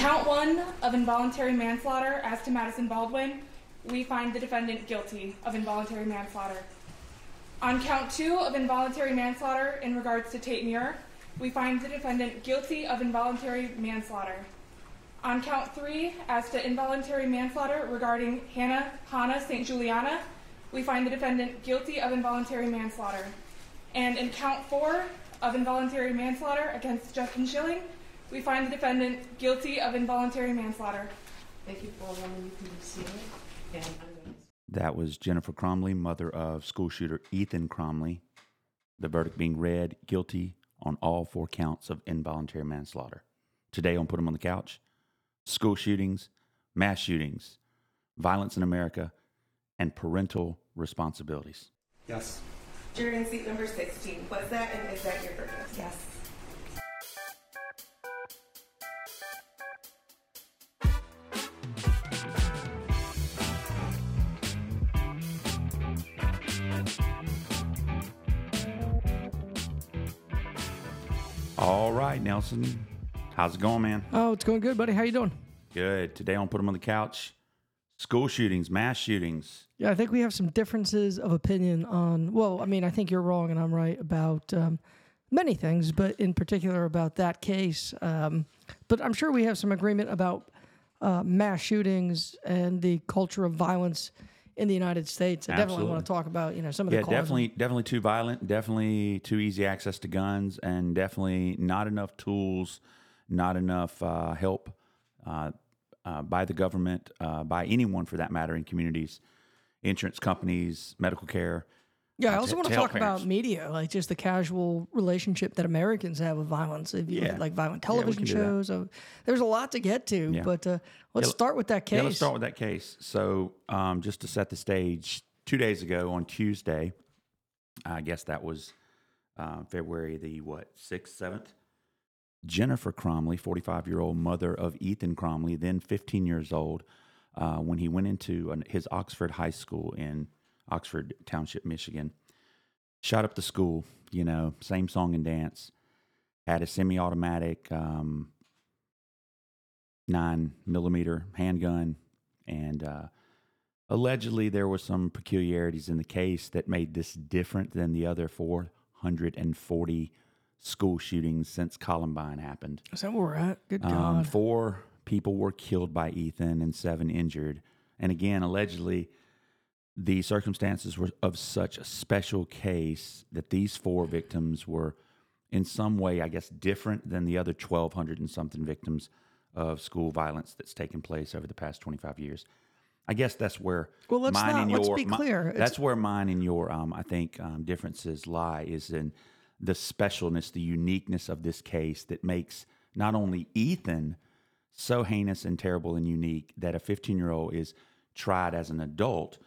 Count one of involuntary manslaughter as to Madisyn Baldwin, we find the defendant guilty of involuntary manslaughter. On count two of involuntary manslaughter in regards to Tate Myre, we find the defendant guilty of involuntary manslaughter. On count three, as to involuntary manslaughter regarding Hana Hana St. Juliana, we find the defendant guilty of involuntary manslaughter. And in count four of involuntary manslaughter against Justin Shilling, we find the defendant guilty of involuntary manslaughter. Thank you, Alderwoman. You can be seated. And I'm going to That was Jennifer Crumbley, mother of school shooter Ethan Crumbley. The verdict being read guilty on all four counts of involuntary manslaughter. Today on Put 'em on the Couch, school shootings, mass shootings, violence in America, and parental responsibilities. Yes. Jury in seat number 16. Was that and is that your verdict? Yes. All right, Nelson. How's it going, man? Oh, it's going good, buddy. How you doing? Good. Today on Put 'em on the Couch, school shootings, mass shootings. Yeah, I think we have some differences of opinion on. Well, I mean, I think you're wrong and I'm right about um, many things, but in particular about that case. Um, but I'm sure we have some agreement about uh, mass shootings and the culture of violence in the United States. I definitely want to talk about you know some of Yeah, the causes. definitely, definitely too violent. Definitely too easy access to guns, and definitely not enough tools, not enough uh, help uh, uh, by the government, uh, by anyone for that matter in communities, insurance companies, medical care. Yeah, I also to- want to to talk about media, like just the casual relationship that Americans have with violence. If you Yeah. like violent television that. shows, uh, there's a lot to get to. Yeah. But uh, let's Yeah, start with that case. Yeah, let's start with that case. So, um, just to set the stage, two days ago on Tuesday, I guess that was uh, February the what sixth, seventh. Jennifer Crumbley, forty-five-year-old mother of Ethan Crumbley, then fifteen years old, uh, when he went into an, his Oxford High School in Oxford Township, Michigan, shot up the school. You know, same song and dance. Had a semi-automatic. Um, nine millimeter handgun, and uh, allegedly there were some peculiarities in the case that made this different than the other 440 school shootings since Columbine happened. Is that where we're at? Good Um, God. four people were killed by Ethan and seven injured. And again, allegedly, the circumstances were of such a special case that these four victims were, in some way, I guess, different than the other 1,200 and something victims of school violence that's taken place over the past 25 years. I guess that's where Well, let's mine not- and let's your be clear. It's- that's where mine and your um, I think um, differences lie is in the specialness, the uniqueness of this case that makes not only Ethan so heinous and terrible and unique that a 15 year old is tried as an adult,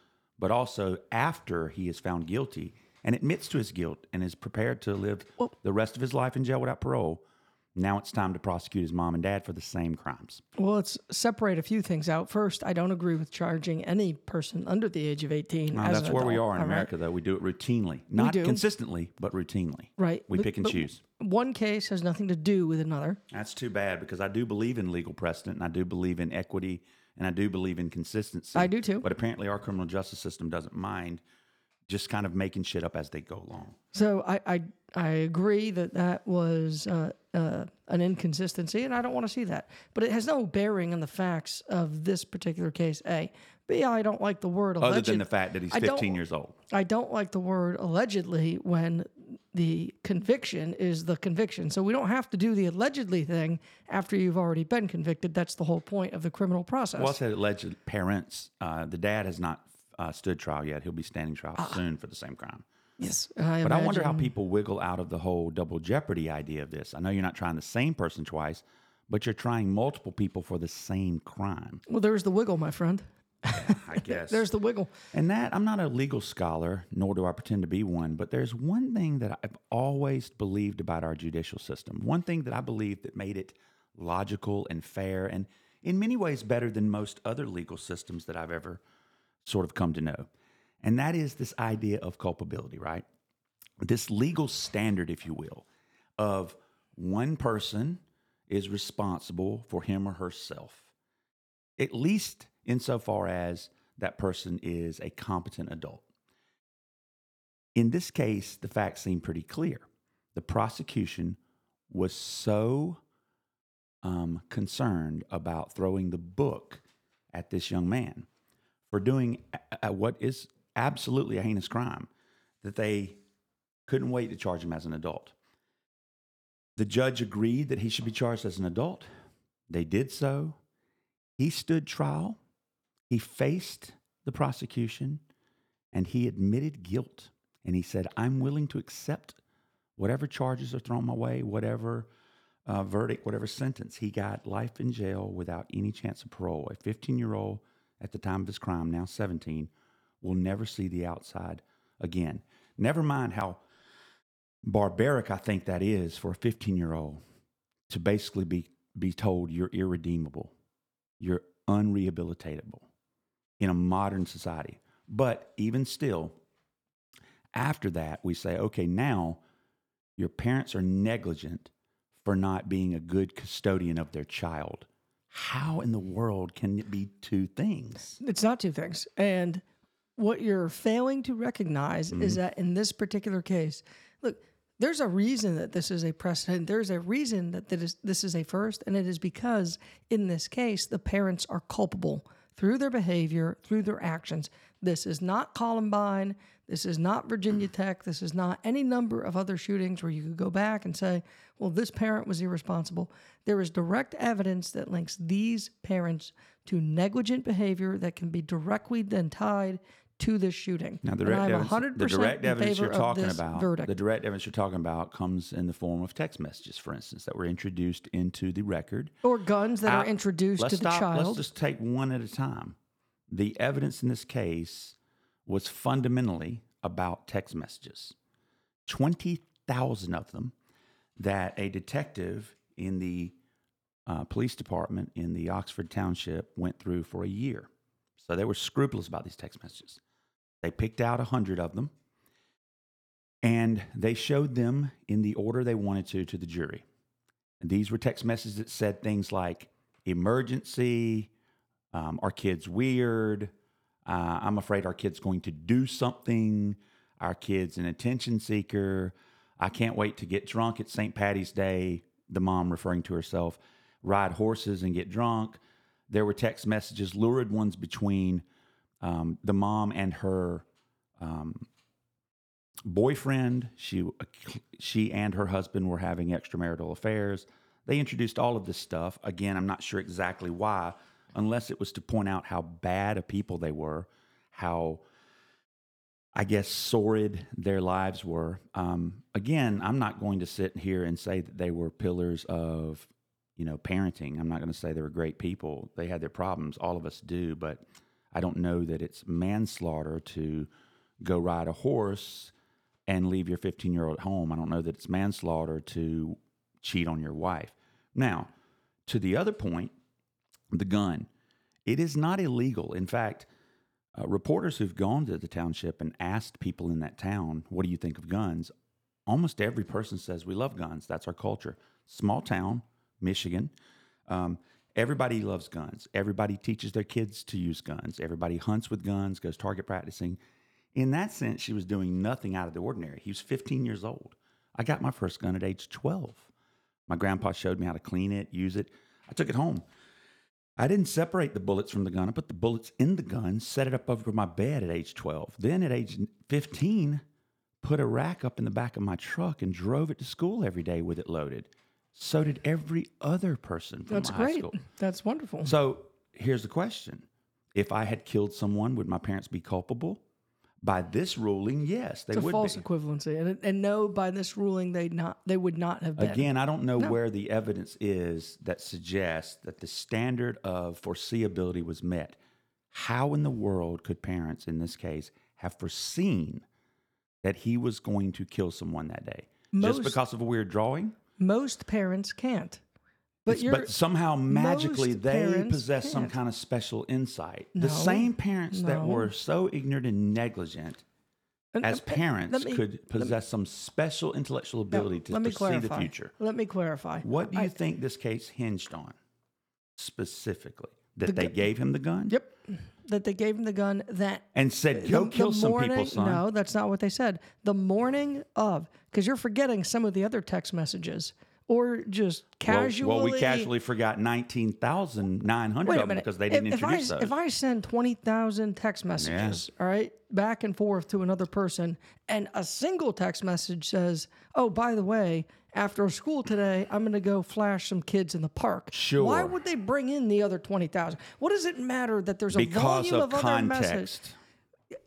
but also after he is found guilty and admits to his guilt and is prepared to live the rest of his life in jail without parole. Now it's time to prosecute his mom and dad for the same crimes. well, let's separate a few things out. First, I don't agree with charging any person under the age of 18. Now, as that's an where we are in all right? America, though. We do it routinely, not consistently, but routinely. Right. We But- pick and choose. One case has nothing to do with another. That's too bad because I do believe in legal precedent and I do believe in equity and I do believe in consistency. I do too. But apparently, our criminal justice system doesn't mind just kind of making shit up as they go along. So I I, I agree that that was uh, uh, an inconsistency, and I don't want to see that. But it has no bearing on the facts of this particular case. A. B. I don't like the word alleged. Other than the fact that he's 15 years old. I don't like the word allegedly when the conviction is the conviction. So we don't have to do the allegedly thing after you've already been convicted. That's the whole point of the criminal process. Well, I said alleged parents. Uh, the dad has not uh, stood trial yet. He'll be standing trial soon for the same crime. yes, I But I wonder how people wiggle out of the whole double jeopardy idea of this. I know you're not trying the same person twice, but you're trying multiple people for the same crime. Well, there's the wiggle, my friend. I guess. There's the wiggle. And that, I'm not a legal scholar, nor do I pretend to be one, but there's one thing that I've always believed about our judicial system. One thing that I believe that made it logical and fair and in many ways better than most other legal systems that I've ever sort of come to know. And that is this idea of culpability, right? This legal standard, if you will, of one person is responsible for him or herself, at least insofar as that person is a competent adult. In this case, the facts seem pretty clear. The prosecution was so um, concerned about throwing the book at this young man for doing a, a- what is absolutely a heinous crime that they couldn't wait to charge him as an adult. The judge agreed that he should be charged as an adult. They did so. He stood trial. He faced the prosecution and he admitted guilt. And he said, I'm willing to accept whatever charges are thrown my way, whatever uh, verdict, whatever sentence. He got life in jail without any chance of parole. A 15 year old at the time of his crime, now 17, will never see the outside again. Never mind how barbaric I think that is for a 15 year old to basically be, be told you're irredeemable, you're unrehabilitatable in a modern society. But even still, after that, we say, okay, now your parents are negligent for not being a good custodian of their child. How in the world can it be two things? It's not two things. And what you're failing to recognize Mm-hmm. is that in this particular case, look, there's a reason that this is a precedent. There's a reason that that is, this is a first, and it is because in this case, the parents are culpable through their behavior, through their actions. This is not Columbine. This is not Virginia Tech. This is not any number of other shootings where you could go back and say, well, this parent was irresponsible. There is direct evidence that links these parents to negligent behavior that can be directly then tied to this shooting. Now, the direct, evidence, 100% the direct evidence you're talking about, verdict. the direct evidence you're talking about comes in the form of text messages, for instance, that were introduced into the record. or guns that are Uh, introduced to the stop, child. Let's just take one at a time. The evidence in this case was fundamentally about text messages. 20,000 of them that a detective in the uh, police department in the Oxford Township went through for a year. So they were scrupulous about these text messages. They picked out 100 of them and they showed them in the order they wanted to to the jury. And these were text messages that said things like emergency, um, our kid's weird, uh, I'm afraid our kid's going to do something, our kid's an attention seeker, I can't wait to get drunk at St. Patty's Day, the mom referring to herself, ride horses and get drunk. There were text messages, lurid ones between um, the mom and her um, boyfriend. She she and her husband were having extramarital affairs. They introduced all of this stuff. Again, I'm not sure exactly why, unless it was to point out how bad of people they were, how I guess sordid their lives were. Um, again, I'm not going to sit here and say that they were pillars of you know parenting. I'm not going to say they were great people. They had their problems. All of us do, but I don't know that it's manslaughter to go ride a horse and leave your 15 year old at home. I don't know that it's manslaughter to cheat on your wife. Now, to the other point, the gun. It is not illegal. In fact, uh, reporters who've gone to the township and asked people in that town, what do you think of guns? Almost every person says, we love guns. That's our culture. Small town, Michigan. Um, everybody loves guns. Everybody teaches their kids to use guns. Everybody hunts with guns, goes target practicing. In that sense, she was doing nothing out of the ordinary. He was 15 years old. I got my first gun at age 12. My grandpa showed me how to clean it, use it. I took it home. I didn't separate the bullets from the gun. I put the bullets in the gun, set it up over my bed at age 12. Then at age 15, put a rack up in the back of my truck and drove it to school every day with it loaded. So did every other person from That's my high great. school. That's wonderful. So here's the question If I had killed someone, would my parents be culpable? By this ruling, yes, they it's a would false be. equivalency, and and no, by this ruling, they not they would not have been. Again, I don't know No. where the evidence is that suggests that the standard of foreseeability was met. How in the world could parents, in this case, have foreseen that he was going to kill someone that day? Most- Just because of a weird drawing? Most parents can't. But you're but somehow magically they possess some can't. kind of special insight. No, the same parents that were so ignorant and negligent And- uh, as and- and parents me- could possess some special intellectual ability to let me clarify. the future. Let me clarify. What do you I- think this case hinged on specifically? That The they gu- gave him the gun? Yep. That they gave him the gun that And said, go the- kill the some morning, people, son. No, that's not what they said. The morning of, because you're forgetting some of the other text messages, or just casually. Well, we casually forgot 19,900 Wait of them because they didn't if, introduce I, those. If I send twenty thousand text messages, all right, back and forth to another person, and a single text message says, "Oh, by the way." After school today, I'm going to go flash some kids in the park. Sure. Why would they bring in the other twenty thousand? What does it matter that there's a because volume of of, other messages? context.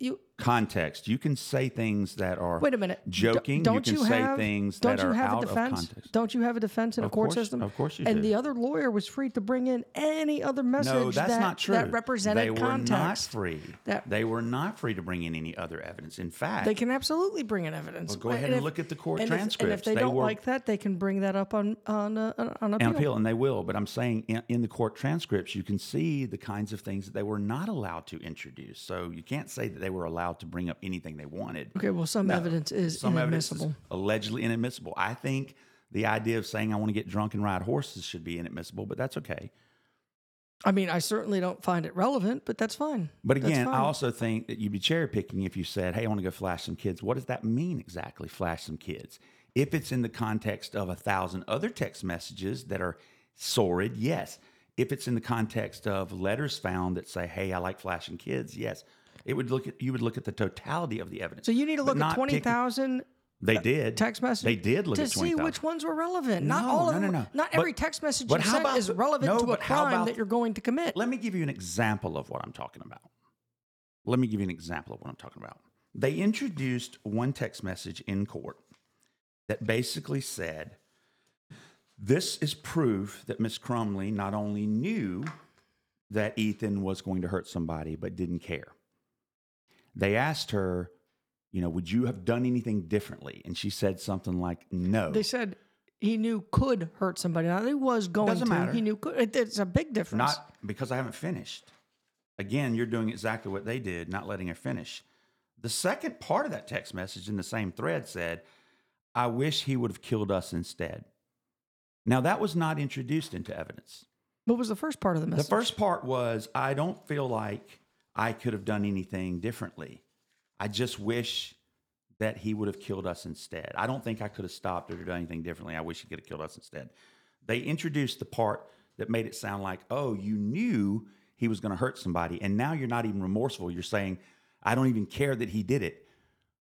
You Context. You can say things that are Wait a minute. D- joking. Don't you you, can say have, things don't that you are have out a defense? of context. Don't you have a defense in a court course- system? of course you and do. the other lawyer was free to bring in any other message No, that's that, not true. that represented they were context. not free. That- they were not free to bring in any other evidence. In fact, They can absolutely bring in evidence. Well, go ahead and look at the court and if- and if they, They don't were- like that, they can bring that up on on uh, on appeal. and appeal, and they will. But I'm saying in, in the court transcripts, you can see the kinds of things that they were not allowed to introduce. So you can't say that they were allowed to bring up anything they wanted. Okay, well, some No. evidence is Some evidence is allegedly inadmissible. I think the idea of saying I want to get drunk and ride horses should be inadmissible, but that's okay. I mean, I certainly don't find it relevant, but that's fine. But again, I also think that you'd be cherry picking if you said, "Hey, I want to go flash some kids." What does that mean exactly? Flash some kids. If it's in the context of a thousand other text messages that are sordid, yes. If it's in the context of letters found that say, "Hey, I like flashing kids," yes. It would look at you would look at the totality of the evidence. so you need to look at twenty thousand They uh, did text message. They did look to at twenty see thousand. which ones were relevant. not all of no, no, them. no. Not But- every text message you sent about is relevant no, to a crime about that you're going to commit. Let me give you an example of what I'm talking about. Let me give you an example of what I'm talking about. They introduced one text message in court that basically said, This is proof that Miss Crumbley not only knew that Ethan was going to hurt somebody, but didn't care. They asked her, you know, would you have done anything differently? And she said something like, no. They said he knew could hurt somebody. Now he was going Doesn't to. matter. He knew could. It, it's a big difference. Not because I haven't finished. Again, you're doing exactly what they did, not letting her finish. The second part of that text message in the same thread said, I wish he would have killed us instead. Now, that was not introduced into evidence. what was the first part of the message? The first part was, I don't feel like I could have done anything differently. I just wish that he would have killed us instead. I don't think I could have stopped it or done anything differently. I wish he could have killed us instead. They introduced the part that made it sound like, oh, you knew he was going to hurt somebody, and now you're not even remorseful. You're saying, I don't even care that he did it.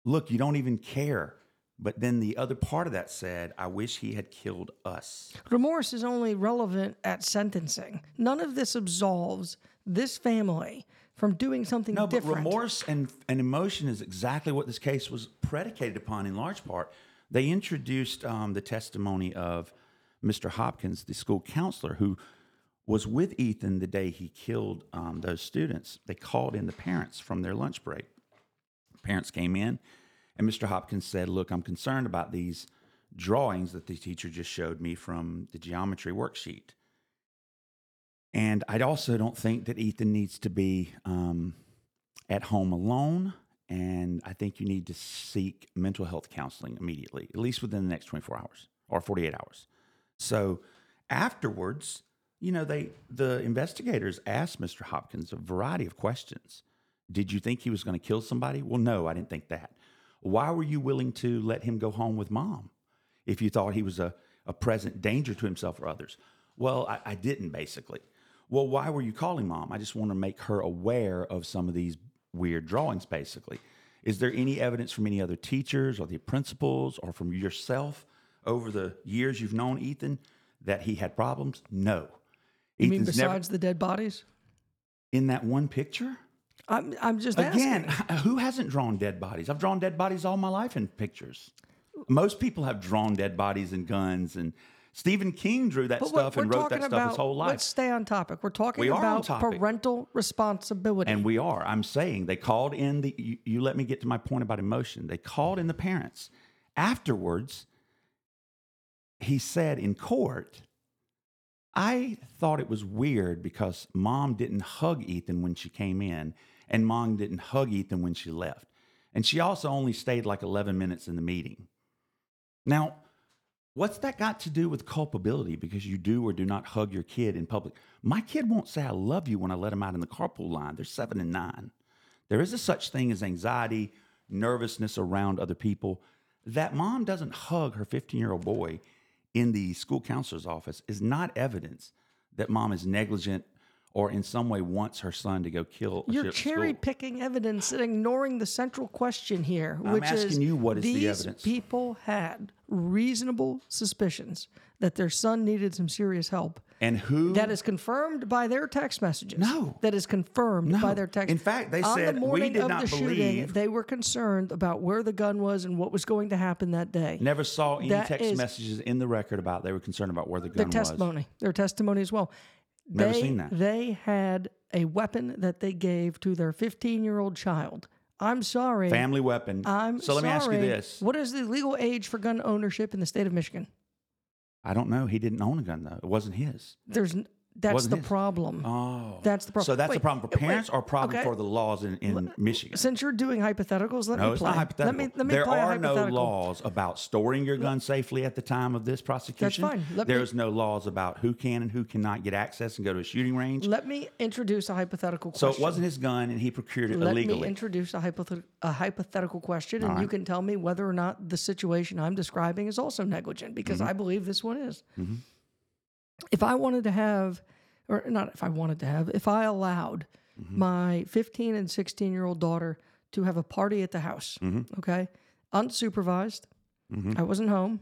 Look, you don't even care. But then the other part of that said, I wish he had killed us. Remorse is only relevant at sentencing. None of this absolves this family from doing something No, different. but remorse and, and emotion is exactly what this case was predicated upon in large part. They introduced um, the testimony of Mr. Hopkins, the school counselor, who was with Ethan the day he killed um, those students. They called in the parents from their lunch break. Parents came in, and Mr. Hopkins said, Look, I'm concerned about these drawings that the teacher just showed me from the geometry worksheet. And I also don't think that Ethan needs to be um, at home alone. And I think you need to seek mental health counseling immediately, at least within the next 24 hours or 48 hours. So afterwards, you know, they the investigators asked Mr. Hopkins a variety of questions. Did you think he was going to kill somebody? Well, no, I didn't think that. Why were you willing to let him go home with mom if you thought he was a, a present danger to himself or others? Well, I, I didn't, basically. Well, why were you calling mom? I just want to make her aware of some of these weird drawings, basically. Is there any evidence from any other teachers or the principals or from yourself over the years you've known Ethan that he had problems? No. you mean Ethan's never besides the dead bodies? in that one picture? I'm, I'm just Again, asking. who hasn't drawn dead bodies? I've drawn dead bodies all my life in pictures. Most people have drawn dead bodies and guns, and Stephen King drew that But stuff and wrote that about, stuff his whole life. Let's stay on topic. We're talking We about topic. parental responsibility. And we are. I'm saying they called in the. You, you let me get to my point about emotion. They called in the parents. Afterwards, he said in court, I thought it was weird because mom didn't hug Ethan when she came in, and mom didn't hug Ethan when she left. And she also only stayed like 11 minutes in the meeting. Now, what's that got to do with culpability because you do or do not hug your kid in public? My kid won't say I love you when I let him out in the carpool line. They're seven and nine. There is a such thing as anxiety, nervousness around other people. That mom doesn't hug her 15 year old boy in the school counselor's office is not evidence that mom is negligent or in some way wants her son to go kill a You're cherry school. picking evidence and ignoring the central question here, I'm which asking is you, what is the these evidence? people had reasonable suspicions that their son needed some serious help. And who That is confirmed by their text messages. No. That is confirmed No. by their text. In fact, they On said, the "We morning did of not the shooting, they were concerned about where the gun was and what was going to happen that day. never saw any That text messages in the record about they were concerned about where the their gun was. testimony, their testimony as well. Never they, seen that. They had a weapon that they gave to their 15 year old child. I'm sorry. Family weapon. I'm so let me ask you this. What is the legal age for gun ownership in the state of Michigan? I don't know. He didn't own a gun though. It wasn't his. There's that's Wasn't the his. problem. Oh. That's the problem. So that's a Wait, problem for wait, parents or a problem okay. for the laws in, in Michigan? Since you're doing hypotheticals, let No, me it's play. not hypothetical. Let me let me there play a are no hypothetical. laws about storing your gun safely at the time of this prosecution. fine. Let me- There's no laws about who can and who cannot get access and go to a shooting range. Let me introduce a hypothetical question. so question. it wasn't his gun, and he procured it Let illegally. me introduce a, hypothet- a hypothetical question, and you can tell me whether or not the situation I'm describing is also negligent, because Mm-hmm. I believe this one is. If I wanted to have, or not if I wanted to have, if I allowed Mm-hmm. my 15 and 16 year old daughter to have a party at the house, Mm-hmm. okay, unsupervised, I wasn't home,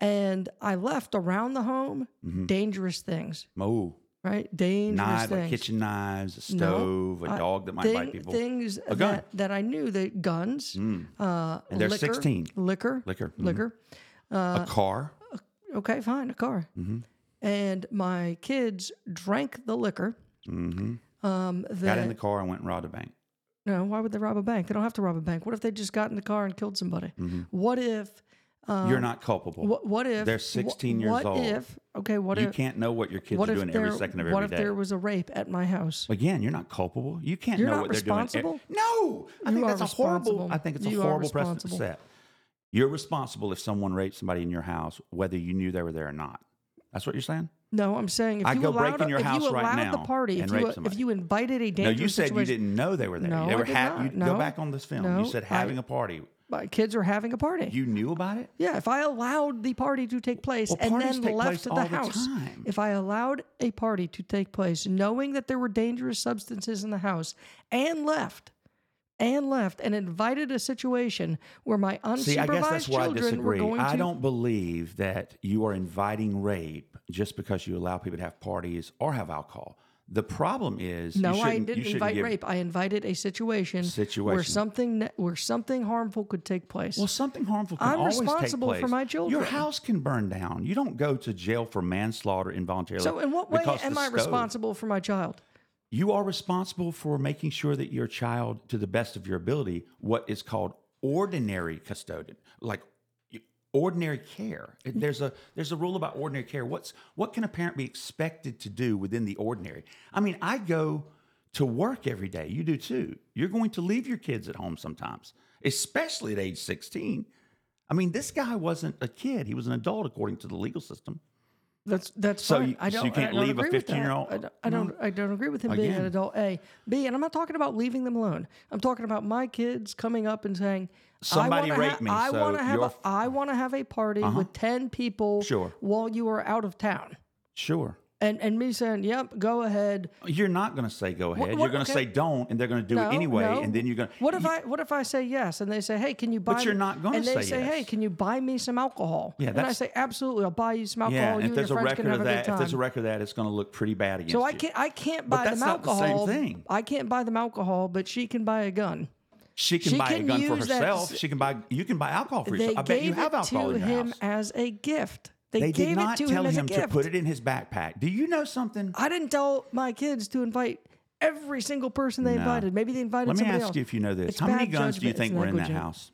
and I left around the home dangerous things, oh, right? Dangerous Mm-hmm. knives, things. like kitchen knives, a No, stove, a I- dog that might thing- bite people. Things A gun. that, that I knew that guns, uh, And they're liquor, 16. liquor, Liquor. mhm. liquor. Uh, a car. Okay, fine, a car. Mm-hmm. And my kids drank the liquor. Mm-hmm. Um, Got in the car and went and robbed a bank. no, why would they rob a bank? They don't have to rob a bank. What if they just got in the car and killed somebody? What if? Um, You're not culpable. What, what if They're wh- 16 years what old. What if? Okay, what you if? You can't know what your kids what are doing there? every second of every day? what if there was a rape at my house? Again, you're not culpable. You can't You're know what they're doing. responsible? No, I You think that's a horrible. I think it's a You horrible precedent to set. You're responsible if someone raped somebody in your house, whether you knew they were there or not. That's what you're saying. No, I'm saying if I'd you go allowed, break in your if house you right allowed the now party, if and you rape if you invited a No, you said situation, you didn't know they were there. No, they I were did ha- not. you, No. Go back on this film. No, you said having a party. my kids are having a party. You knew about it. yeah, if I allowed the party to take place Well, and then left the the house, time. if I allowed a party to take place, knowing that there were dangerous substances in the house, and left, and left, and invited a situation where my unsupervised See, I guess that's where I disagree. I to. don't believe that you are inviting rape just because you allow people to have parties or have alcohol. The problem is No, you I didn't invite rape. I invited a situation, where something where something harmful could take place. Well, something harmful can I'm always responsible take for my children. Your house can burn down. You don't go to jail for manslaughter involuntarily. so, in what way am I stove- responsible for my child? You are responsible for making sure that your child, to the best of your ability, what is called ordinary custodian, like ordinary care. Mm-hmm. There's a there's a rule about ordinary care. What's what can a parent be expected to do within the ordinary? I mean, I go to work every day. You do too. You're going to leave your kids at home sometimes, especially at age 16. I mean, this guy wasn't a kid; he was an adult according to the legal system. That's that's So fine. you- I don't. you can't I don't leave a agree with 15-year-old I don't. I don't, I don't agree with him being an adult. A, B, and I'm not talking about leaving them alone. I'm talking about my kids coming up and saying, Somebody I wanna me, I so want to have. A, I want to have a party Uh-huh. with ten people. Sure. While you are out of town, Sure. And and me saying, "Yep, go ahead." You're not going to say go ahead. what- you're going to okay. say don't, and they're going to do no, it anyway, no. and then you're going. What if I what if I say yes and they say, "Hey, can you buy?" But you're me-" not gonna say. And they say "Hey, can you buy me some alcohol?" Yeah, and I say, "Absolutely, I'll buy you some alcohol. Yeah, you if and there's a record of that, if there's a record of that, it's going to look pretty bad against So I can't I can't But buy that's them not the same alcohol. thing. I can't buy them alcohol, but she can buy a gun. She can she buy can a gun for that herself. She can buy. You can buy alcohol for They yourself. I bet you gave have it alcohol to in your him house. as a gift. They, They gave did not tell him him to put it in his backpack. Do you know something? I didn't tell my kids to invite every single person they No. invited. Maybe they invited Let me ask else. you if you know this. It's How many guns do you think It's were in that house?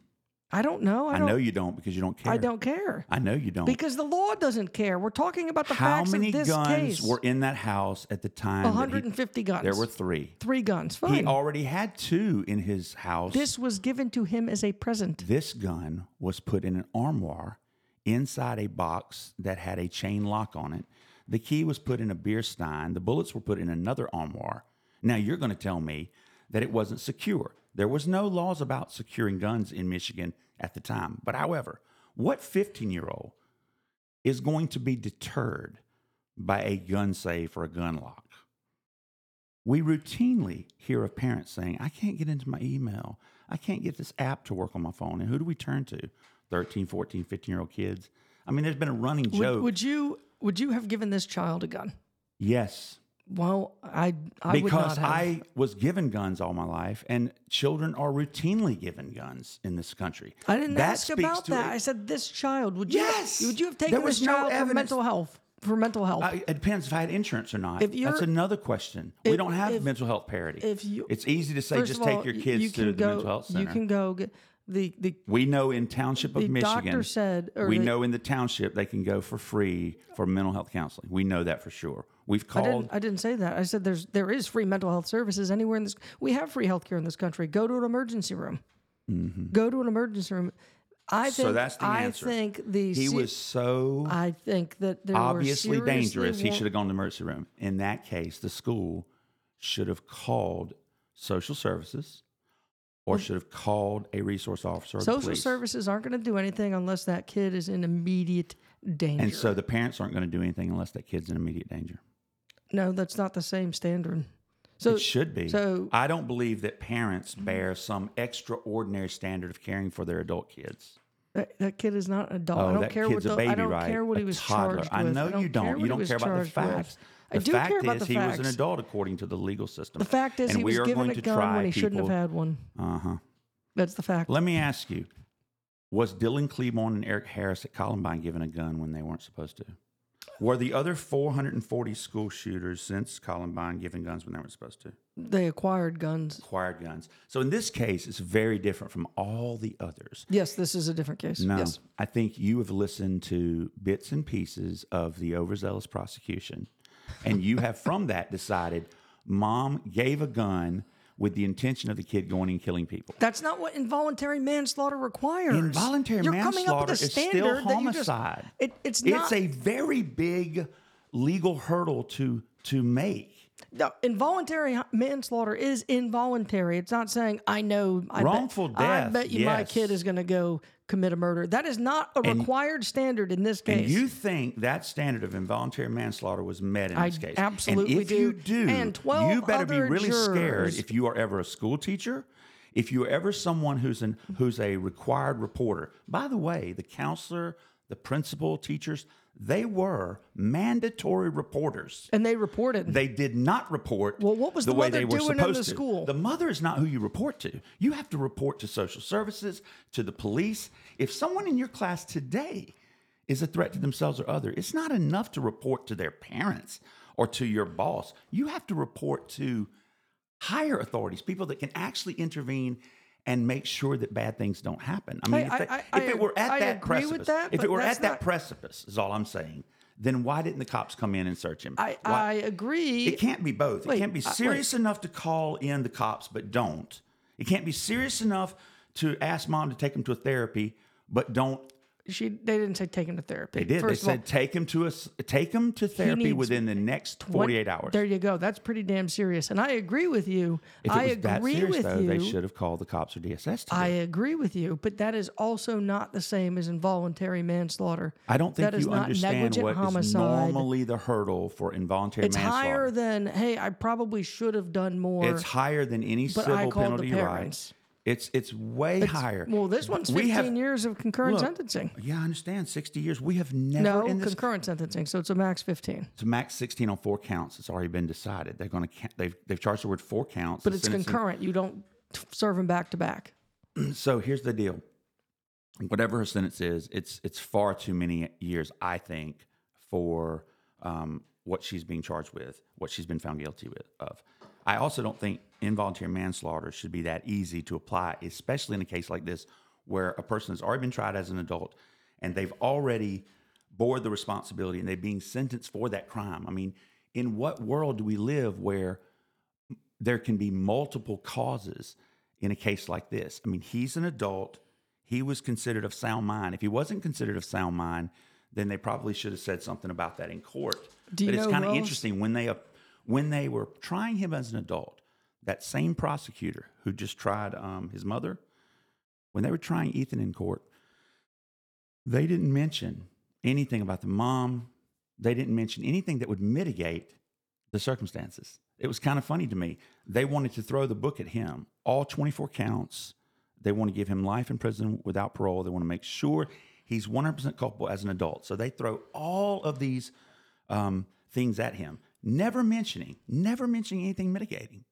I don't know. I, I, don't, know you don't because you don't care. I don't care I know you don't. because the law doesn't care. We're talking about the How facts many of this guns case. were in that house at the time? that he- 150 guns. there were three. three guns. Fine. He already had two in his house. this was given to him as a present. This gun was put in an armoire inside a box that had a chain lock on it. The key was put in a beer stein. The bullets were put in another armoire. Now you're going to tell me that it wasn't secure. There was no laws about securing guns in Michigan at the time. But however, what 15-year-old is going to be deterred by a gun safe or a gun lock? We routinely hear of parents saying, I can't get into my email. I can't get this app to work on my phone. And who do we turn to? 13, 14, 15 year old kids. I mean, there's been a running joke. would you would you have given this child a gun? yes, Well, I I would because not have. I was given guns all my life, and children are routinely given guns in this country. I didn't That ask about that. a- I said this child. Would Yes! you? Would you have taken this no child for mental health? For mental health. Uh, I, it depends if I had insurance or not. If That's another question. we don't have if- mental health parity. if you- it's easy to say just all, take your kids you to can the mental health center. You can go get the the we know in township of Michigan. doctor said we know in the township they can go for free for mental health counseling. We know that for sure. We've I called. didn't. I didn't say that. I said there's there is free mental health services anywhere in this. We have free health care in this country. Go to an emergency room. Go to an emergency room. I think. Mm-hmm. So that's the I answer. think the. he was so I think that there obviously dangerous. He should have gone to the emergency room. In that case, the school should have called social services, or should have called a resource officer. Social police. services aren't going to do anything unless that kid is in immediate danger. And so the parents aren't going to do anything unless that kid's in immediate danger. no, that's not the same standard. So it should be. so- I don't believe that parents bear some extraordinary standard of caring for their adult kids. that, that kid is not an adult. Oh, I don't that care what kid's a the, baby, I don't right? care what A he was toddler. charged I know I you don't. You don't care about the facts. with. Facts. I The do fact care about is the he was an adult according to the legal system. The fact is, And he we was are given going a to gun try when he shouldn't have people- had one. Uh huh. That's the fact. Let me ask you: Was Dylan Klebold and Eric Harris at Columbine given a gun when they weren't supposed to? Were the other 440 school shooters since Columbine given guns when they weren't supposed to? They acquired guns. Acquired guns. So in this case, it's very different from all the others. Yes, this is a different case. No, Yes. I think you have listened to bits and pieces of the overzealous prosecution, and you have from that decided mom gave a gun with the intention of the kid going and killing people. That's not what involuntary manslaughter requires. Involuntary You're coming up manslaughter with a is still you just- homicide. it, it's not. It's a very big legal hurdle to to make. no, involuntary manslaughter is involuntary. It's not saying I know. I Wrongful bet, I death, bet you my kid is going to go commit a murder. That is not a And- required standard in this case. And you think that standard of involuntary manslaughter was met in I this case? absolutely and if do. you do, And 12 you better be really scared if you are ever a school teacher, if you're ever someone who's an who's a required reporter. By the way, the counselor, the principal, teachers, they were mandatory reporters. and they reported. They did not report Well, what was the, the way they were doing in supposed the to. school? The mother is not who you report to. You have to report to social services, to the police. If someone in your class today is a threat to themselves or other, it's not enough to report to their parents or to your boss. You have to report to higher authorities, people that can actually intervene and make sure that bad things don't happen. I mean, I- if, they- I- if it were at that precipice, that, if it were at that not- precipice, is all I'm saying. Then why didn't the cops come in and search him? I, Why- I agree. it can't be both. Wait, it can't be uh, serious enough to call in the cops, but don't. It can't be serious enough to ask mom to take him to a therapy, but don't. She they didn't say take him to therapy. They did. First they of all, said take him to a s- take him to therapy within the next What- forty eight hours. There you go. That's pretty damn serious. And I agree with you. if it I was that agree serious, with though, you. they should have called the cops or DSS. I agree with you, but that is also not the same as involuntary manslaughter. I don't think that is you understand what is homicide. normally the hurdle for involuntary It's manslaughter. higher than hey, I probably should have done more. It's higher than any civil I called the penalty parents. It's it's way It's- higher. Well, this one's We 15 have- years of concurrent Look, sentencing. Yeah, I understand. Sixty years. We have never No, in this concurrent sentencing, so it's a max 15. It's a max 16 on four counts. It's already been decided. They're going to they've they've charged her with four counts. But it's sentencing- concurrent. You don't serve them back to back. So here's the deal. Whatever her sentence is, it's it's far too many years, I think, for um, what she's being charged with, what she's been found guilty with, of. I also don't think involuntary manslaughter should be that easy to apply, especially in a case like this where a person has already been tried as an adult and they've already bore the responsibility and they're being sentenced for that crime. I mean, in what world do we live where there can be multiple causes in a case like this? I mean, he's an adult. He was considered of sound mind. If he wasn't considered of sound mind, then they probably should have said something about that in court. Do you but it's kind of interesting when they when they were trying him as an adult. That same prosecutor who just tried um, his mother, when they were trying Ethan in court, they didn't mention anything about the mom. They didn't mention anything that would mitigate the circumstances. It was kind of funny to me. They wanted to throw the book at him, all 24 counts. They want to give him life in prison without parole. They want to make sure he's 100% culpable as an adult. So they throw all of these um, things at him, never mentioning, never mentioning anything mitigating.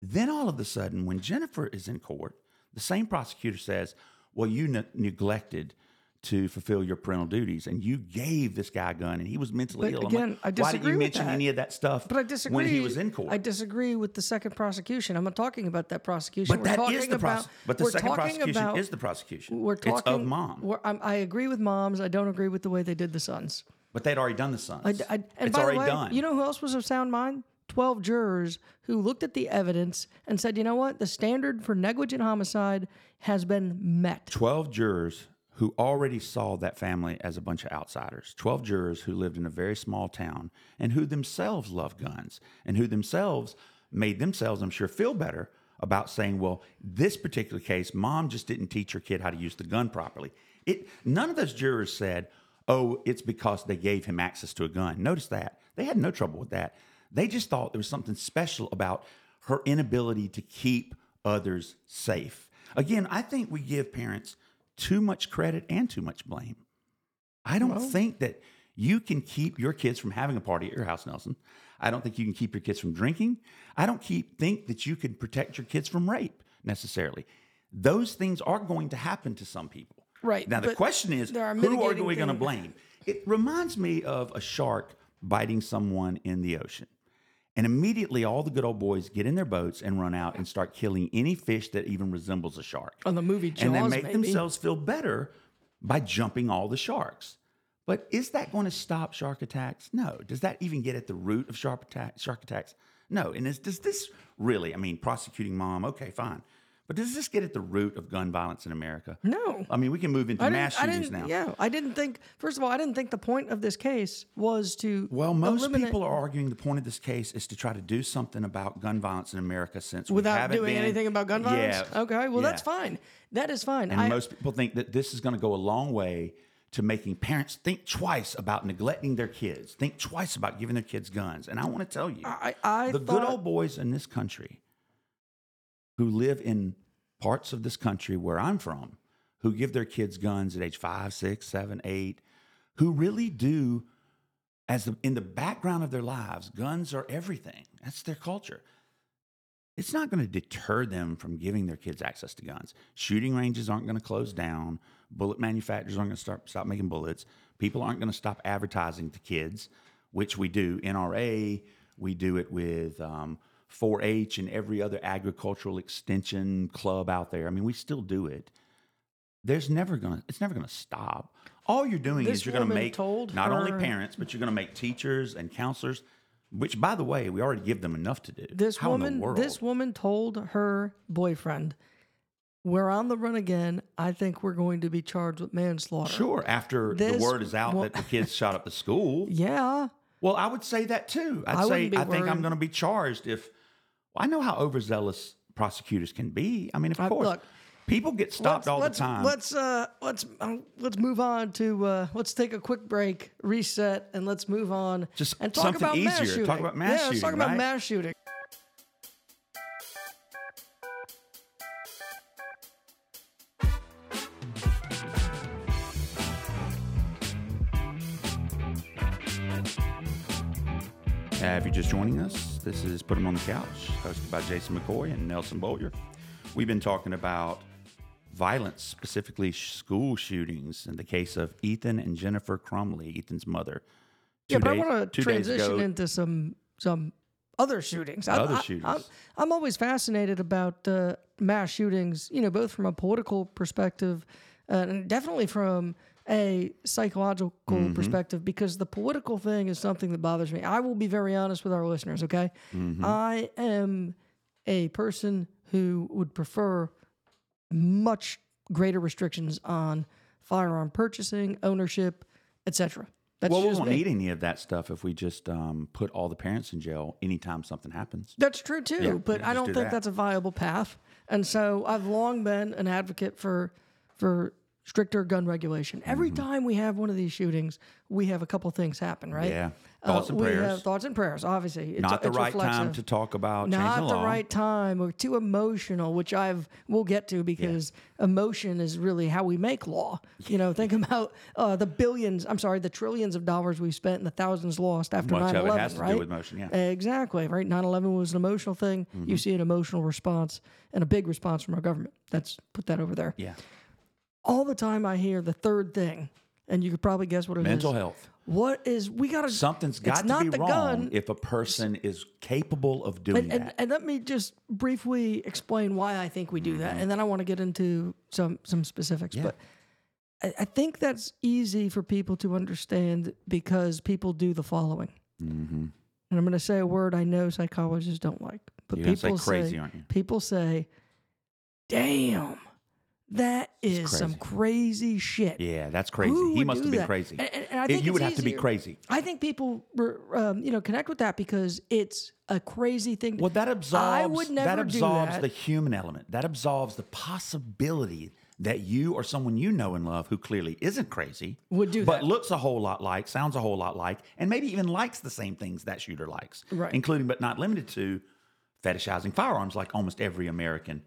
Then all of a sudden, when Jennifer is in court, the same prosecutor says, Well, you ne- neglected to fulfill your parental duties and you gave this guy a gun and he was mentally But ill. I'm like, again, I Why didn't you mention that. any of that stuff But I disagree. when he was in court? I disagree with the second prosecution. I'm not talking about that prosecution. but we're that is the about, but the second prosecution about, is the prosecution. We're talking it's of mom. I agree with moms. I don't agree with the way they did the sons. But they'd already done the sons. I, I, and it's by already the way, done. you know who else was of sound mind? Twelve jurors who looked at the evidence and said, "You know what? The standard for negligent homicide has been met." 12 jurors who already saw that family as a bunch of outsiders. 12 jurors who lived in a very small town and who themselves love guns and who themselves made themselves, I'm sure, feel better about saying, well, this particular case, mom just didn't teach her kid how to use the gun properly. It none of those jurors said, oh, it's because they gave him access to a gun. Notice that. They had no trouble with that. They just thought there was something special about her inability to keep others safe. Again, I think we give parents too much credit and too much blame. I don't think that you can keep your kids from having a party at your house, Nelson. I don't think you can keep your kids from drinking. I don't keep think that you can protect your kids from rape necessarily. Those things are going to happen to some people. Right, Now the question is, who are we going to blame? It reminds me of a shark biting someone in the ocean. And immediately all the good old boys get in their boats and run out and start killing any fish that even resembles a shark On the movie Jaws, and they make maybe. themselves feel better by jumping all the sharks. But is that going to stop shark attacks? No. Does that even get at the root of shark attack, shark attacks? No. And is, does this really? I mean, prosecuting mom, okay, fine. But does this get at the root of gun violence in America? No. I mean, we can move into mass shootings now. Yeah, I didn't think. First of all, I didn't think the point of this case was to Well, most eliminate, people are arguing the point of this case is to try to do something about gun violence in America since without doing been- anything about gun violence. Yeah, Okay, well that's fine. That is fine. And I, most people think that this is going to go a long way to making parents think twice about neglecting their kids, think twice about giving their kids guns. And I want to tell you, I, I the good old boys in this country who live in parts of this country where I'm from, who give their kids guns at age five, six, seven, eight, who really do, as the, in the background of their lives, guns are everything. That's their culture. It's not going to deter them from giving their kids access to guns. Shooting ranges aren't going to close down. Bullet manufacturers aren't going to start stop making bullets. People aren't going to stop advertising to kids, which we do. NRA, we do it with um, 4-H and every other agricultural extension club out there. I mean, we still do it. There's never gonna. It's never gonna stop. All you're doing This is you're gonna make told not only parents, but you're gonna make teachers and counselors. Which, by the way, we already give them enough to do. This How woman, this woman told her boyfriend, "We're on the run again. I think we're going to be charged with manslaughter." Sure, after This the word is out wo- that the kids shot up the school. Yeah. Well, I would say that too. I'd I say I think I'm going to be charged if I know how overzealous prosecutors can be. I mean, of I- course, look, people get stopped let's, all let's, the time. Let's uh, let's uh, let's move on to uh, let's take a quick break, reset, and let's move on. Just and talk something about mass shooting. Talk about mass yeah, let's talk shooting, about right? mass shooting. Just joining us, this is "Put Put 'em on the Couch, hosted by Jason McCoy and Nelson Beaulieu. We've been talking about violence, specifically school shootings, in the case of Ethan and Jennifer Crumbley, Ethan's mother. Yeah, but days- I want to transition into some some other shootings. I- Other I, shootings. I'm, I'm always fascinated about uh, mass shootings. You know, both from a political perspective uh, and definitely from a psychological Mm-hmm. perspective, because the political thing is something that bothers me. I will be very honest with our listeners. Okay, Mm-hmm. I am a person who would prefer much greater restrictions on firearm purchasing, ownership, etc. That's well, we won't me. need any of that stuff if we just um, put all the parents in jail anytime something happens. That's true too, Yeah, but I don't do think that. that's a viable path. And so I've long been an advocate for for stricter gun regulation. Every Mm-hmm. time we have one of these shootings, we have a couple things happen, right? Yeah. Thoughts and we prayers. have thoughts and prayers. Obviously, it's, Not the right time to talk about Not the the right time or too emotional, which I've we'll get to because emotion is really how we make law. You know, think about uh, the billions. I'm sorry, the trillions of dollars we've spent and the thousands lost after Much 9/11. of it has to right? do with motion. Yeah. Exactly, right? 9 11 was an emotional thing. Mm-hmm. You see an emotional response and a big response from our government. That's put that over there. yeah. All the time I hear the third thing, and you could probably guess what it is. Mental health. What is, we got to, Something's got to be wrong gun. if a person is capable of doing and, and, that. and let me just briefly explain why I think we do that, and then I want to get into some some specifics. Mm-hmm. Yeah. But I, I think that's easy for people to understand because people do the following. mm-hmm. And I'm going to say a word I know psychologists don't like, but You're gonna say crazy, say aren't you? people say, "Damn, that is some crazy shit." Yeah, that's crazy. Who he would must do have been that? crazy. And- and- and I It- think you would have to be easier. crazy. I think people, were, um, you know, connect with that because it's a crazy thing. Well, that absolves would that never do absolves that. the human element. That absolves the possibility that you or someone you know and love who clearly isn't crazy Would do but that. looks a whole lot like, sounds a whole lot like, and maybe even likes the same things that shooter likes, Right. including but not limited to fetishizing firearms like almost every American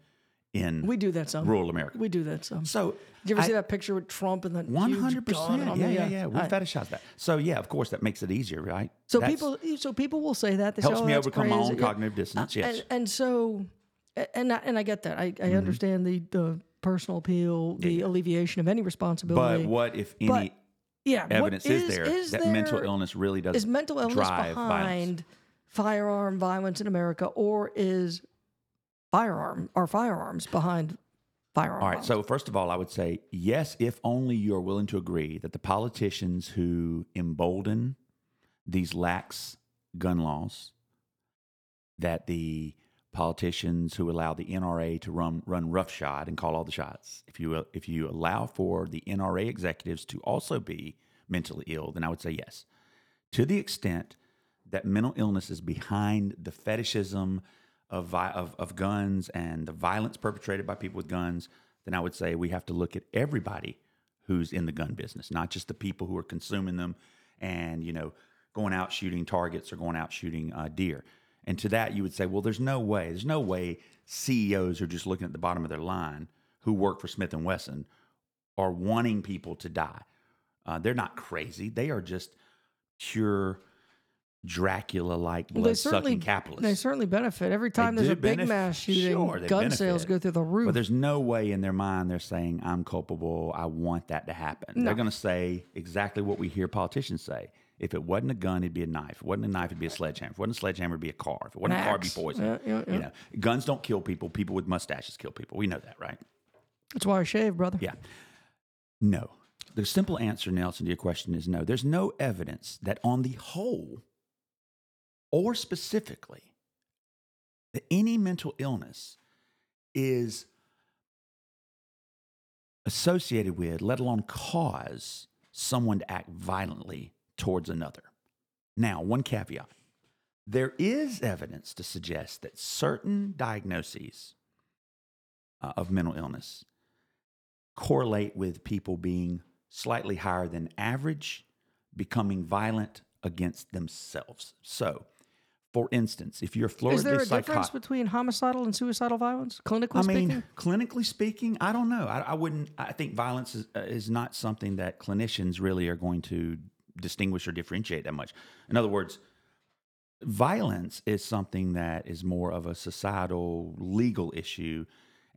in we do that some. rural America. We do that some. so Did you ever I- see that picture with Trump and the one hundred percent? Yeah, yeah, yeah. We I- fetishize that. So yeah, of course, that makes it easier, right? So That's- people, so people will say that. They helps say, oh, me overcome my own. Yeah. cognitive dissonance. Yes. And, and so, and I, and I get that. I, I Mm-hmm. understand the the personal appeal, the alleviation of any responsibility. but what if any But yeah, evidence is, is- there is that mental illness really does is mental illness drive violence? behind firearm violence in America, or is firearm or firearms behind firearms. All right. So first of all, I would say yes, if only you are willing to agree that the politicians who embolden these lax gun laws, that the politicians who allow the NRA to run run roughshod and call all the shots, if you if you allow for the NRA executives to also be mentally ill, then I would say yes. To the extent that mental illness is behind the fetishism of, of, of guns and the violence perpetrated by people with guns, then I would say we have to look at everybody who's in the gun business, not just the people who are consuming them and, you know, going out shooting targets or going out shooting uh, deer. And to that, you would say, well, there's no way. There's no way CEOs are just looking at the bottom of their line who work for Smith and Wesson are wanting people to die. Uh, they're not crazy. They are just pure Dracula-like they blood certainly sucking capitalists. They certainly benefit every time there's do a big mass shooting. Sure, they gun sales go through the roof. But there's no way in their mind they're saying, I'm culpable. I want that to happen. They're going to say exactly what we hear politicians say. If it wasn't a gun, it'd be a knife. If it wasn't a knife, it'd be a sledgehammer. If it wasn't a sledgehammer, it'd be a car. If it wasn't a car, it'd be poison. Yeah, yeah, yeah. You know, guns don't kill people. People with mustaches kill people. We know that, right? That's why I shave, brother. Yeah. No. The simple answer, Nelson, to your question is no. There's no evidence that on the whole, or specifically, that any mental illness is associated with, let alone cause, someone to act violently towards another. Now, one caveat there is evidence to suggest that certain diagnoses uh, of mental illness correlate with people being slightly higher than average, becoming violent against themselves. So, for instance, if you're floridly Is there a difference between homicidal and suicidal violence, clinically I speaking? mean, clinically speaking, I don't know. I, I wouldn't. I think violence is, uh, is not something that clinicians really are going to distinguish or differentiate that much. In other words, violence is something that is more of a societal legal issue,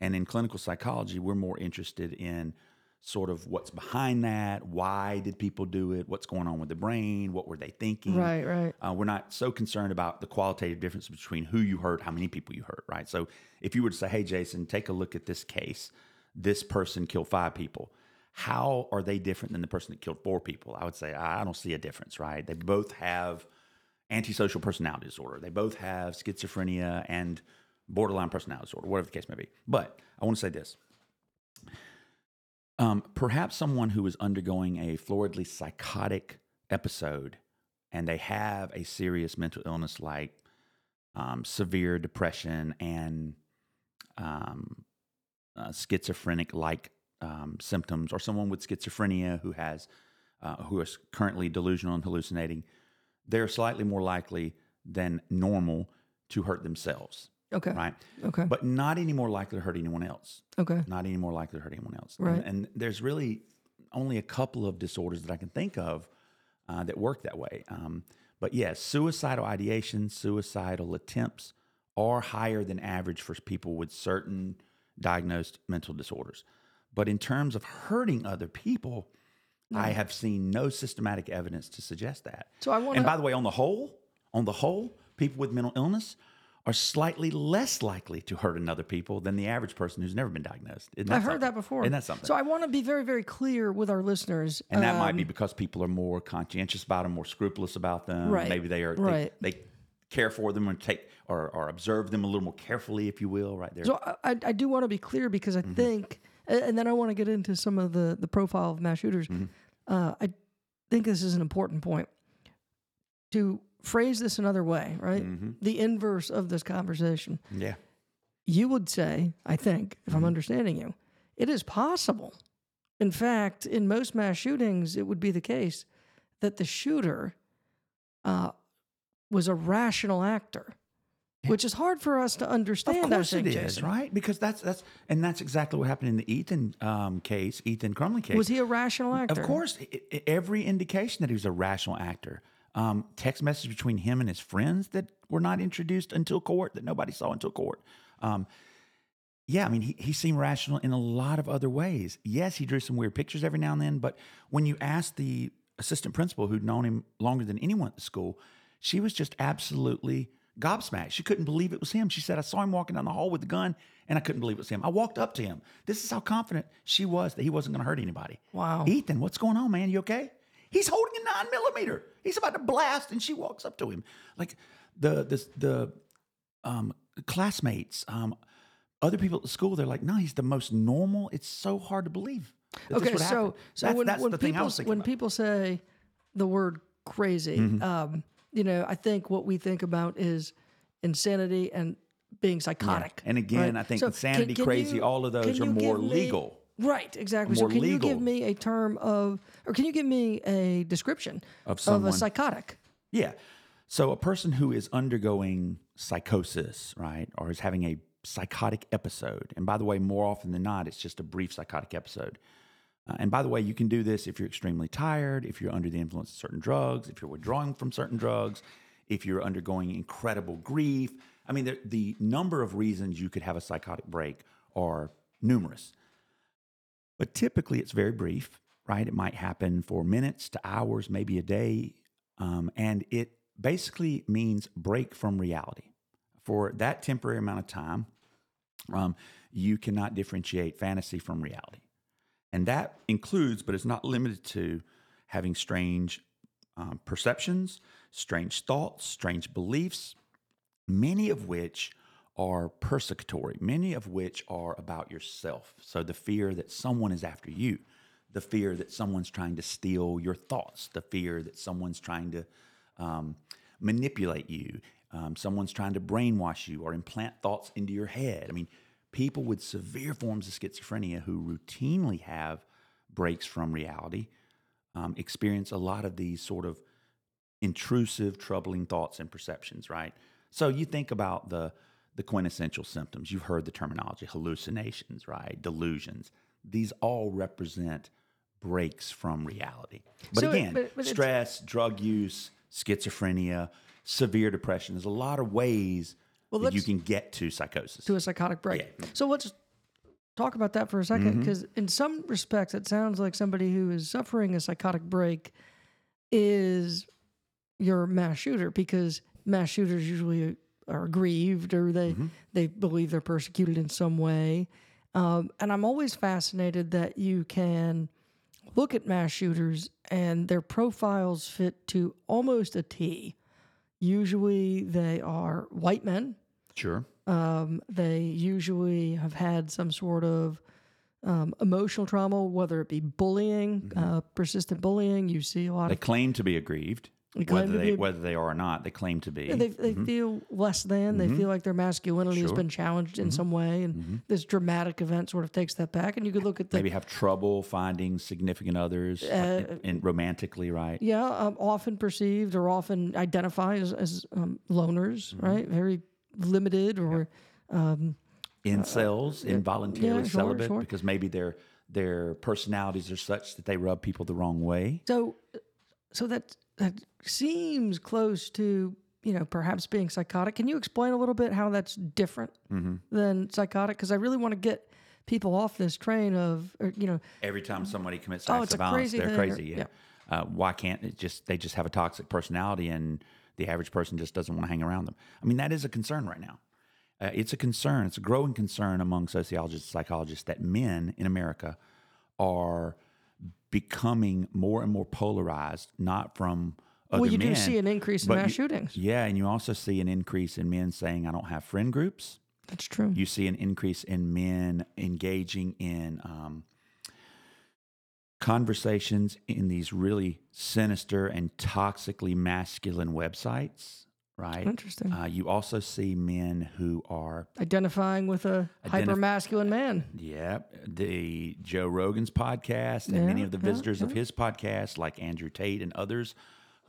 and in clinical psychology, we're more interested in sort of what's behind that. Why did people do it? What's going on with the brain? What were they thinking? Right, right. Uh, we're not so concerned about the qualitative difference between who you hurt, how many people you hurt, right? So if you were to say, hey, Jason, take a look at this case, this person killed five people. How are they different than the person that killed four people? I would say, I don't see a difference, right? They both have antisocial personality disorder. They both have schizophrenia and borderline personality disorder, whatever the case may be. But I want to say this. Um, perhaps someone who is undergoing a floridly psychotic episode and they have a serious mental illness like um, severe depression and um, uh, schizophrenic like um, symptoms, or someone with schizophrenia who has uh, who is currently delusional and hallucinating, they're slightly more likely than normal to hurt themselves, Okay. right? Okay. But not any more likely to hurt anyone else Okay. not any more likely to hurt anyone else. And- Right. And, there's really only a couple of disorders that I can think of uh, that work that way. Um, but yes, suicidal ideation, suicidal attempts are higher than average for people with certain diagnosed mental disorders. But in terms of hurting other people, I have seen no systematic evidence to suggest that. So I want And by the way, on the whole, on the whole, people with mental illness are slightly less likely to hurt another people than the average person who's never been diagnosed. I've heard that before. Isn't that something? So I want to be very, very clear with our listeners. and that might be um, because people are more conscientious about them, more scrupulous about them. Right, Maybe they are right. they, they care for them and take or, or observe them a little more carefully, if you will, right there. So I, I- I do want to be clear because I Mm-hmm. think, and then I want to get into some of the the profile of mass shooters. Mm-hmm. Uh, I think this is an important point to phrase this another way, right? Mm-hmm. The inverse of this conversation. yeah. You would say, I think, if I'm Mm-hmm. understanding you, it is possible. In fact, in most mass shootings, it would be the case that the shooter uh, was a rational actor, which is hard for us to understand. Of course think, is, Jason. right? Because that's that's and that's exactly what happened in the Ethan um, case, Ethan Crumbley case. Was he a rational actor? Of course, every indication that he was a rational actor. Um, text message between him and his friends that were not introduced until court, that nobody saw until court. Um, yeah, I mean, he, he seemed rational in a lot of other ways. Yes, he drew some weird pictures every now and then, but when you asked the assistant principal who'd known him longer than anyone at the school, she was just absolutely gobsmacked. She couldn't believe it was him. She said, I saw him walking down the hall with the gun and I couldn't believe it was him. I walked up to him. This is how confident she was that he wasn't going to hurt anybody. Wow. Ethan, what's going on, man? You okay? He's holding a nine millimeter. He's about to blast, and she walks up to him. Like the the the um, classmates, um, other people at the school, they're like, no, he's the most normal. It's so hard to believe. Okay, so so that's, when, that's when the thing I people when about. people say the word crazy, Mm-hmm. um, you know, I think what we think about is insanity and being psychotic. And again, right? I think So insanity, can- can crazy, you- all of those are more me- legal. Right, exactly. So can you give me a term of, or can you give me a description Of a psychotic? Yeah. So a person who is undergoing psychosis, right, or is having a psychotic episode, and by the way, more often than not, it's just a brief psychotic episode. Uh, and by the way, you can do this if you're extremely tired, if you're under the influence of certain drugs, if you're withdrawing from certain drugs, if you're undergoing incredible grief. I mean, the, the number of reasons you could have a psychotic break are numerous. But typically, it's very brief, right? It might happen for minutes to hours, maybe a day. Um, and it basically means break from reality. For that temporary amount of time, um, you cannot differentiate fantasy from reality. And that includes, but is not limited to, having strange um, perceptions, strange thoughts, strange beliefs, many of which are persecutory, many of which are about yourself. So the fear that someone is after you, the fear that someone's trying to steal your thoughts, the fear that someone's trying to um, manipulate you, um, someone's trying to brainwash you or implant thoughts into your head. I mean, people with severe forms of schizophrenia who routinely have breaks from reality um, experience a lot of these sort of intrusive, troubling thoughts and perceptions, right? So you think about the the quintessential symptoms. You've heard the terminology hallucinations, right? Delusions. These all represent breaks from reality. But So it- again, but- but stress, drug use, schizophrenia, severe depression. There's a lot of ways Well, that you can get to psychosis. to a psychotic break. Yeah. So let's talk about that for a Mm-hmm. second because in some respects it sounds like somebody who is suffering a psychotic break is your mass shooter because mass shooters usually are grieved or they Mm-hmm. they believe they're persecuted in some way um, and i'm always fascinated that you can look at mass shooters and their profiles fit to almost a t usually they are white men Sure. um, they usually have had some sort of um, emotional trauma, whether it be bullying, uh, persistent bullying. You see a lot They of claim to be aggrieved, whether they be- whether they are or not. They claim to be. they, they feel less than. They feel like their masculinity has been challenged in some way, and this dramatic event sort of takes that back. And you could look at the Maybe have trouble finding significant others like, in, in romantically, right? yeah, um, often perceived or often identify as, as um, loners, Mm-hmm. right? Very limited or Incels, involuntarily Uh, yeah, sure, celibate, sure. because maybe their their personalities are such that they rub people the wrong way. So, so that that seems close to you know perhaps being psychotic. Can you explain a little bit how that's different Mm-hmm. than psychotic? Because I really want to get people off this train of or, you know Every time somebody commits Oh, acts it's of a violence, crazy they're thing or- crazy. Yeah. yeah. Uh, why can't it just they just have a toxic personality and the average person just doesn't want to hang around them? I mean, that is a concern right now. Uh, it's a concern. It's a growing concern among sociologists, psychologists that men in America are becoming more and more polarized, not from other well you men. do see an increase in mass you- shootings. Yeah, and you also see an increase in men saying, "I don't have friend groups." That's true. You see an increase in men engaging in um, conversations in these really sinister and toxically masculine websites, right? Interesting. Uh, you also see men who are, Identifying with a Identif- hyper masculine man. yeah, the Joe Rogan's podcast and many of the yeah, visitors of his podcast, like Andrew Tate and others,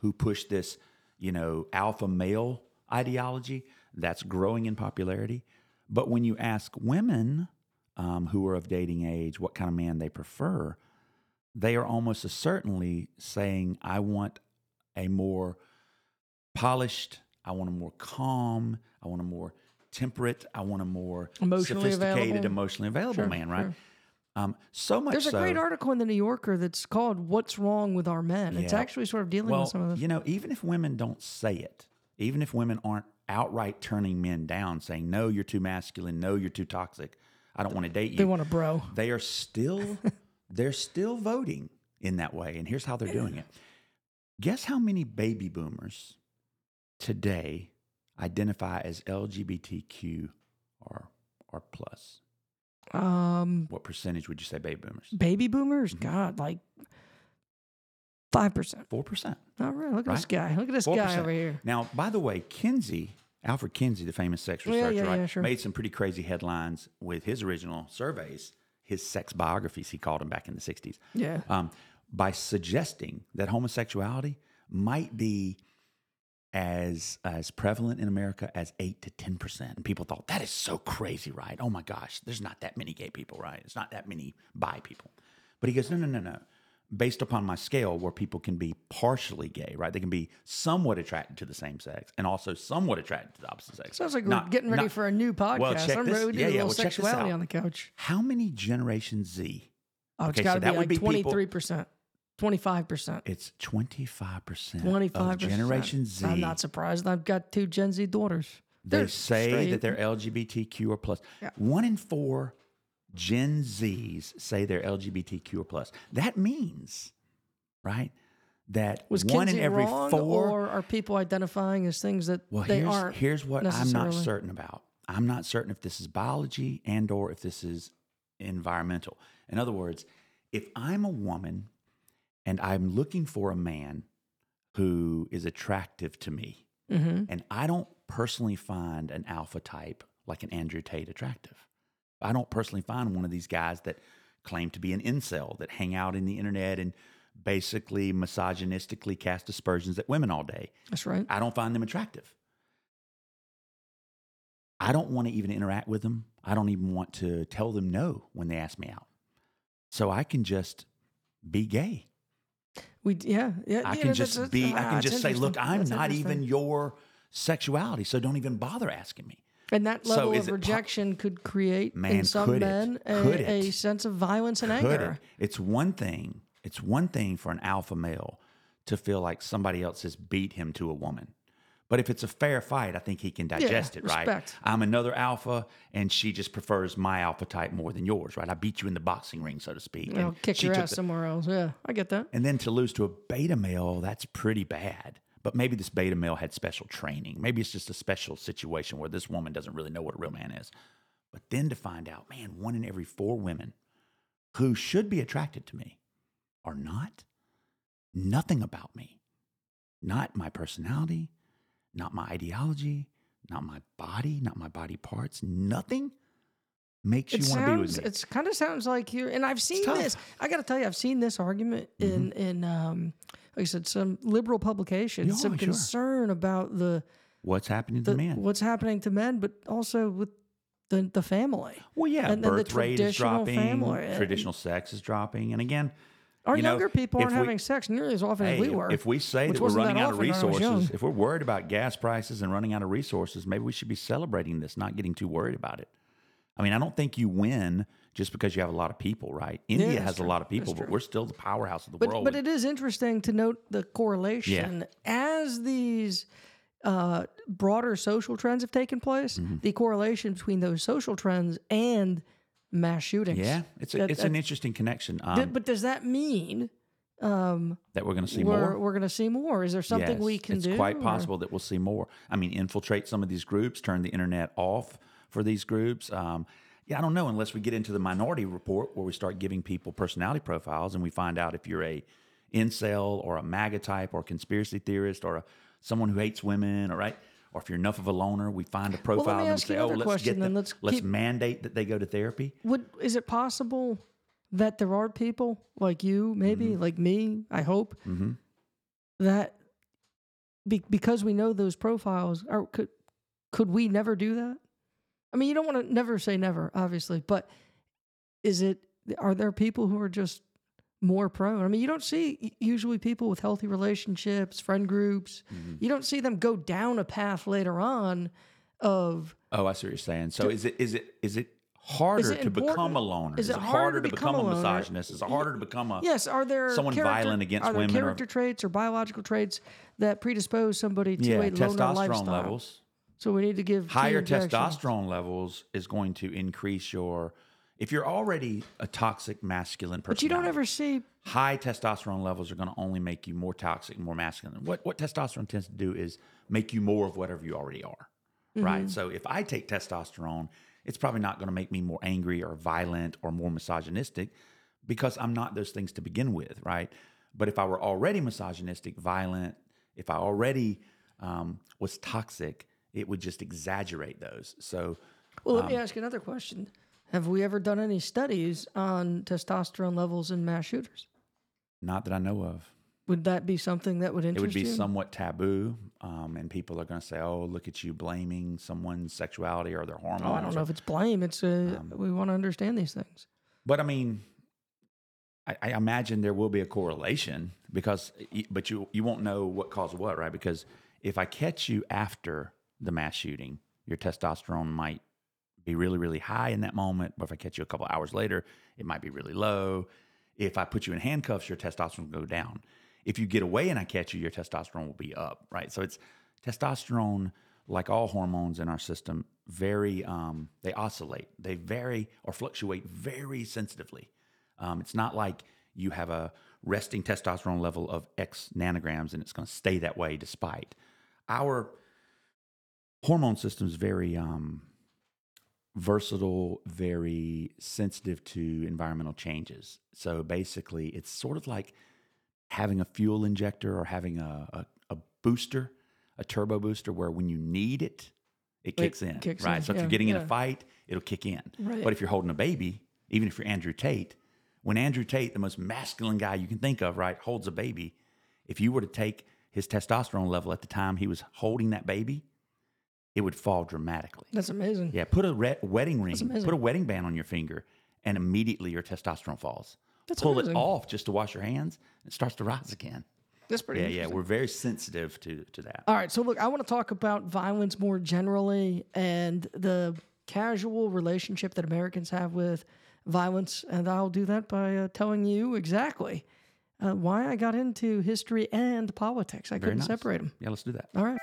who push this, you know, alpha male ideology that's growing in popularity. But when you ask women um, who are of dating age what kind of man they prefer, they are almost certainly saying, I want a more polished, I want a more calm, I want a more temperate, I want a more Emotionally sophisticated, available. emotionally available Sure, man, right? sure. Um, so much There's a so, great article in the New Yorker that's called "What's Wrong with Our Men." It's actually sort of dealing well, with some of this. you know, even if women don't say it, even if women aren't outright turning men down, saying, no, you're too masculine, no, you're too toxic, I don't want to date you. They want a bro. they are still they're still voting in that way and here's how they're doing it guess how many baby boomers today identify as lgbtq or or plus Um, what percentage would you say baby boomers baby boomers, Mm-hmm. God, like five percent. 4% All right, look at this guy. Look at this 4%. guy over here. now by the way kinsey alfred kinsey the famous sex Yeah, researcher yeah, right, yeah, sure. made some pretty crazy headlines with his original surveys his sex biographies he called them back in the 60s Yeah. um, by suggesting that homosexuality might be as as prevalent in America as eight to ten percent. And people thought that is so crazy, right? Oh my gosh, there's not that many gay people, right? It's not that many bi people. But he goes, no, no, no, no. Based upon my scale, where people can be partially gay, right? They can be somewhat attracted to the same sex and also somewhat attracted to the opposite sex. Sounds like we're getting ready not- for a new podcast. Well, check I'm this- ready to do yeah, a little well, sexuality on the couch. How many Generation Z? Oh, it's Okay, got so to that be like twenty three percent, twenty five percent, It's twenty five percent. twenty five percent. Generation Z. I'm not surprised. I've got two Gen Z daughters. They They're say straight. that they're LGBTQ or plus. Yeah. One in four Gen Zs say they're LGBTQ or plus. That means, right, that was one Kinsey in every wrong, four. or are people identifying as things that well, they here's, aren't? here's what I'm not certain about. I'm not certain if this is biology and or if this is environmental. In other words, if I'm a woman and I'm looking for a man who is attractive to me, hmm and I don't personally find an alpha type like an Andrew Tate attractive. I don't personally find one of these guys that claim to be an incel that hang out in the internet and basically misogynistically cast aspersions at women all day. That's right. I don't find them attractive. I don't want to even interact with them. I don't even want to tell them no when they ask me out. So I can just be gay. We yeah yeah. I yeah, can just that's- be, I ah, can just say, look. I'm That's not even your sexuality, so don't even bother asking me. And that So level is of it po- rejection could create Man, in some could men a, a sense of violence and Could anger. it? It's one thing. It's one thing for an alpha male to feel like somebody else has beat him to a woman. But if it's a fair fight, I think he can digest it, right? respect. I'm another alpha, and she just prefers my alpha type more than yours, right? I beat you in the boxing ring, so to speak. You know, and kick she your ass the- somewhere else. Yeah, I get that. And then to lose to a beta male, that's pretty bad. But maybe this beta male had special training. Maybe it's just a special situation where this woman doesn't really know what a real man is. But then to find out, man, one in every four women who should be attracted to me are not. Nothing about me. Not my personality, not my ideology, not my body, not my body parts. Nothing makes It you want to be with me. It's kind of sounds like you're. And I've seen this. I got to tell you, I've seen this argument in Mm-hmm. in um, like I said, some liberal publications, Yeah, some sure. concern about the, What's happening to men? what's happening to men, but also with the the family. Well, yeah, And then the birth rate is dropping, family, traditional sex is dropping, and again, Our you know, younger people aren't we- having sex nearly as often as we were. if we say that we're running that out of often when I was young. resources, if we're worried about gas prices and running out of resources, maybe we should be celebrating this, not getting too worried about it. I mean, I don't think you win just because you have a lot of people, right? India that's has true. a lot of people, but we're still the powerhouse of the But world. but it is interesting to note the correlation as these uh, broader social trends have taken place. Mm-hmm. The correlation between those social trends and mass shootings. yeah, it's a, That- it's that- an interesting connection um, Th- but does that mean um, that we're going to see we're more. we're going to see more? Is there something we can it's do? It's quite or- possible that we'll see more. I mean, infiltrate some of these groups, turn the internet off for these groups. Um, yeah, I don't know unless we get into the minority report where we start giving people personality profiles and we find out if you're a incel or a MAGA type or a conspiracy theorist or a, someone who hates women, or right, or if you're enough of a loner, we find a profile and ask say, oh, let's question get them, Let's let's keep- mandate that they go to therapy. Would is it possible that there are people like you, maybe Mm-hmm. like me? I hope that be, because we know those profiles, or could could we never do that? I mean, you don't want to never say never, obviously, but is it? Are there people who are just more prone? I mean, you don't see usually people with healthy relationships, friend groups. Mm-hmm. You don't see them go down a path later on of Oh, I see what you're saying. So is it is it is it harder it to become a loner? is Is, it harder harder to to become become, a a misogynist? Is it harder to become a Yes, are there someone violent against are there women or- character traits or biological traits that predispose somebody to yeah a loner testosterone lifestyle? levels? So we need to give Higher testosterone levels is going to increase your. If you're already a toxic masculine person, But you don't ever see. high testosterone levels are going to only make you more toxic, more masculine. What what testosterone tends to do is make you more of whatever you already are. Mm-hmm. Right? So if I take testosterone, it's probably not going to make me more angry or violent or more misogynistic because I'm not those things to begin with, right? But if I were already misogynistic, violent, if I already um, was toxic, it would just exaggerate those. So Well, let Um, me ask another question. Have we ever done any studies on testosterone levels in mass shooters? not that I know of. Would that be something that would interest you? it would be you? somewhat taboo, um, and people are going to say, "Oh, look at you blaming someone's sexuality or their hormones." oh, I don't know if it's blame. It's uh, Um, we want to understand these things. But I mean, I, I imagine there will be a correlation because, but you you won't know what caused what, right? Because if I catch you after the mass shooting, your testosterone might be really really high in that moment. But if I catch you a couple hours later, it might be really low. If I put you in handcuffs, your testosterone will go down. If you get away and I catch you, your testosterone will be up, right? So it's testosterone, like all hormones in our system, very um, they oscillate. They vary or fluctuate very sensitively. Um, it's not like you have a resting testosterone level of X nanograms and it's going to stay that way despite. Our hormone system is very um, versatile, very sensitive to environmental changes. So basically, it's sort of like having a fuel injector or having a, a, a booster, a turbo booster, where when you need it, it kicks in. kicks right. in, So if you're getting in a fight, it'll kick in. Right. But if you're holding a baby, even if you're Andrew Tate, when Andrew Tate, the most masculine guy you can think of, right, holds a baby, if you were to take his testosterone level at the time he was holding that baby, it would fall dramatically. That's amazing. Yeah, put a re- wedding ring, put a wedding band on your finger, and immediately your testosterone falls. That's Pull amazing. it off just to wash your hands, it starts to rise again. That's pretty Yeah, yeah, we're very sensitive to to that. All right, so look, I want to talk about violence more generally and the casual relationship that Americans have with violence, and I'll do that by uh, telling you exactly uh, why I got into history and politics. I Very couldn't nice. separate them. Yeah, let's do that. All right.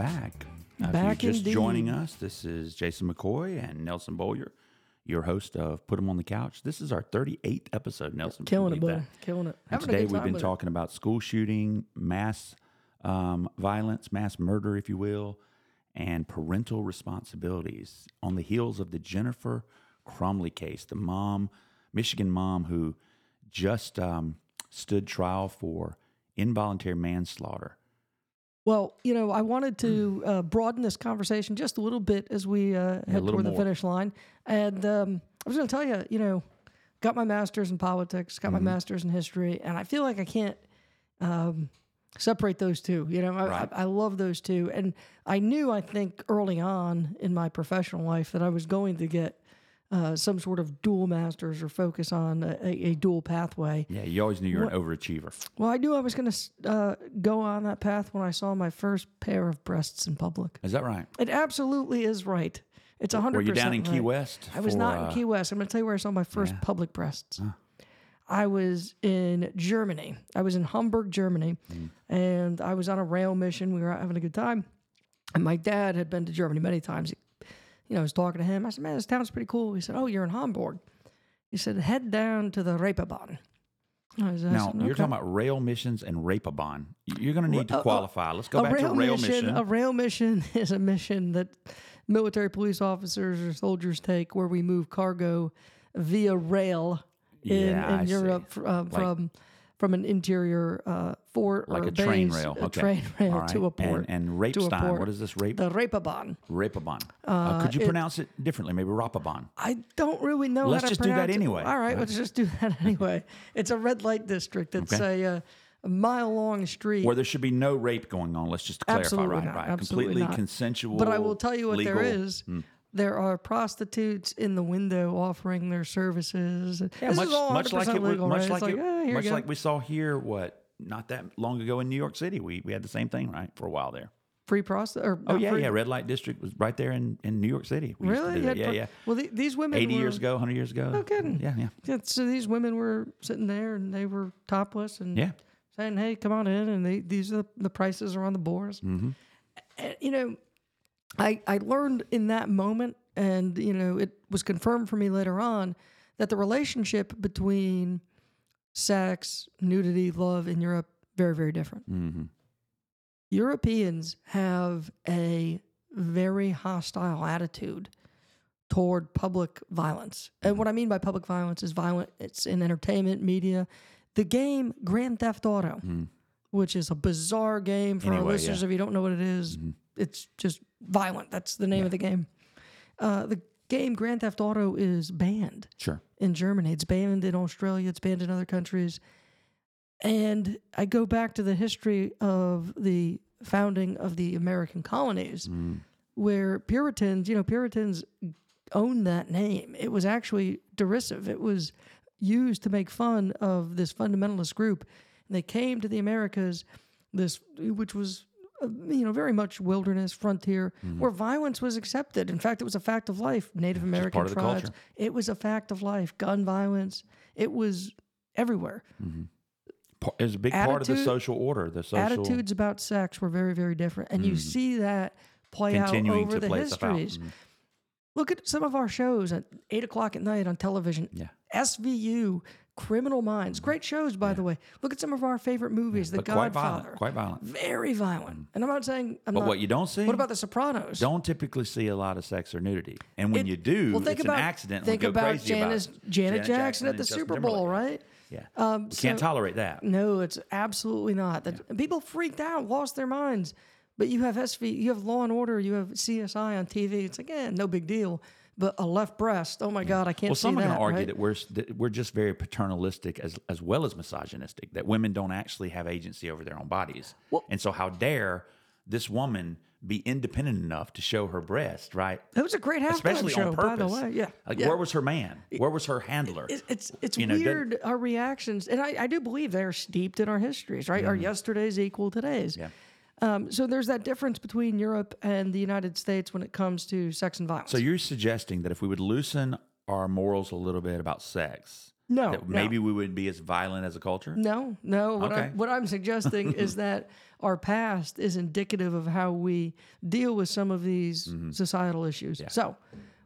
Back. Uh, if Back you're just joining us, this is Jason McCoy and Nelson Beaulieu, your host of Put Put 'em on the Couch. This is our 38th episode, Nelson. Killing it. Killing it. And Having today we've been with it. talking about school shooting, mass um, violence, mass murder, if you will, and parental responsibilities on the heels of the Jennifer Crumbley case, the mom, Michigan mom who just um, stood trial for involuntary manslaughter. Well, you know, I wanted to uh, broaden this conversation just a little bit as we uh, head toward the finish line. And um, I was going to tell you, you know, got my master's in politics, got Mm-hmm. my master's in history, and I feel like I can't um, separate those two. You know, I, Right. I, I love those two. And I knew, I think, early on in my professional life that I was going to get uh, some sort of dual masters or focus on a, a, dual pathway. Yeah, you always knew you were an overachiever. Well, I knew I was going to uh, go on that path when I saw my first pair of breasts in public. Is that right? It absolutely is right. It's a hundred. Were you down in percent Key right. West? I was for, not uh, in Key West. I'm going to tell you where I saw my first Yeah. public breasts. I was in Germany. I was in Hamburg, Germany, Mm. and I was on a rail mission. We were out having a good time, and my dad had been to Germany many times. You know, I was talking to him. I said, "Man, this town's pretty cool." He said, "Oh, you're in Hamburg." He said, "Head down to the Reeperbahn." I was, I Now said, you're talking about rail missions and Rapabon. You're going to need to a- qualify. Let's go back to rail mission. A rail mission is a mission that military police officers or soldiers take where we move cargo via rail in, Yeah, in. Europe fr- uh, from from an interior uh, fort like a train rail. a Okay. train rail right. to a port. And, and Rapestein. What is this rape? the Reeperbahn. Rapabon. Uh, could you it- pronounce it differently? Maybe Rapabon. I don't really know Let's just do that pronounce it. anyway. All right, let's just do that anyway. It's a red light district. It's Okay. a, uh, a mile long street. Where there should be no rape going on. Let's just clarify, Absolutely right? not. Right. Absolutely Completely not. consensual. But I will tell you what there legal- is. Hmm. There are prostitutes in the window offering their services. Yeah, this much, is all much like 100% it, was- legal, much right? like it's it, like, eh, much like we saw here. What not that long ago in New York City, we we had the same thing, right? For a while there. free prostitute. Or Oh yeah, free- yeah. Red light district was right there in, in New York City. We Really? Yeah, pro- yeah. Well, the, these women. Eighty were, years ago, hundred years ago. No kidding. Yeah, yeah, Yeah, so these women were sitting there and they were topless and yeah. saying, "Hey, come on in," and they, these are the, the prices are on the boards. Mm-hmm. And, you know, I I learned in that moment, and you know, it was confirmed for me later on that the relationship between sex, nudity, love in Europe very very different. Mm-hmm. Europeans have a very hostile attitude toward public violence. And what I mean by public violence is violent it's in entertainment, media. The game Grand Theft Auto, which is a bizarre game for our listeners yeah. if you don't know what it is, It's just violent. That's the name of the game. Uh, the game Grand Theft Auto is banned Sure. in Germany. It's banned in Australia. It's banned in other countries. And I go back to the history of the founding of the American colonies, Mm. where Puritans, you know, Puritans owned that name. It was actually derisive. It was used to make fun of this fundamentalist group. And they came to the Americas, this which was Uh, you know very much wilderness frontier mm-hmm. where violence was accepted. In fact, it was a fact of life. Native American part of the tribes. culture. It was a fact of life. Gun violence. It was everywhere. Mm-hmm. Pa- It's a big part of the social order. The social Attitudes about sex were very, very different, and you mm-hmm. see that play out over the play stuff out. histories. Mhm. Look at some of our shows at eight o'clock at night on television. Yeah. SVU, Criminal Minds, great shows, by the way. Look at some of our favorite movies. The But quite Godfather, violent. Quite violent. very violent. And I'm not saying. I'm But not, what you don't see, What about The Sopranos? don't typically see a lot of sex or nudity. And when It- you do, well, think it's about, an accident. Think about crazy Janice, about it. Janet, Jackson at the Super Bowl, Timberlake. right? Yeah. Um, we can't tolerate that. No, it's absolutely not. That and people freaked out, lost their minds. But you have SV, you have Law and Order, you have CSI on TV. It's like, eh, no big deal. But a left breast. Oh my God, I can't Well, see some are going to argue right? that we're that we're just very paternalistic as as well as misogynistic. That women don't actually have agency over their own bodies, Well- and so how dare this woman be independent enough to show her breast, right? It was a great halftime Especially show, on purpose. by the way. Yeah, Like, yeah. where was her man? Where was her handler? It- it's it's You know, doesn't- weird our reactions, and I, I do believe they're steeped in our histories, right? Our yesterdays equal today's. Mm-hmm. Yeah. Um, so there's that difference between Europe and the United States when it comes to sex and violence. So you're suggesting that if we would loosen our morals a little bit about sex, no, that no. maybe we would be as violent as a culture? No, no. What, Okay. I'm, what I'm suggesting is that our past is indicative of how we deal with some of these Mm-hmm. societal issues. So,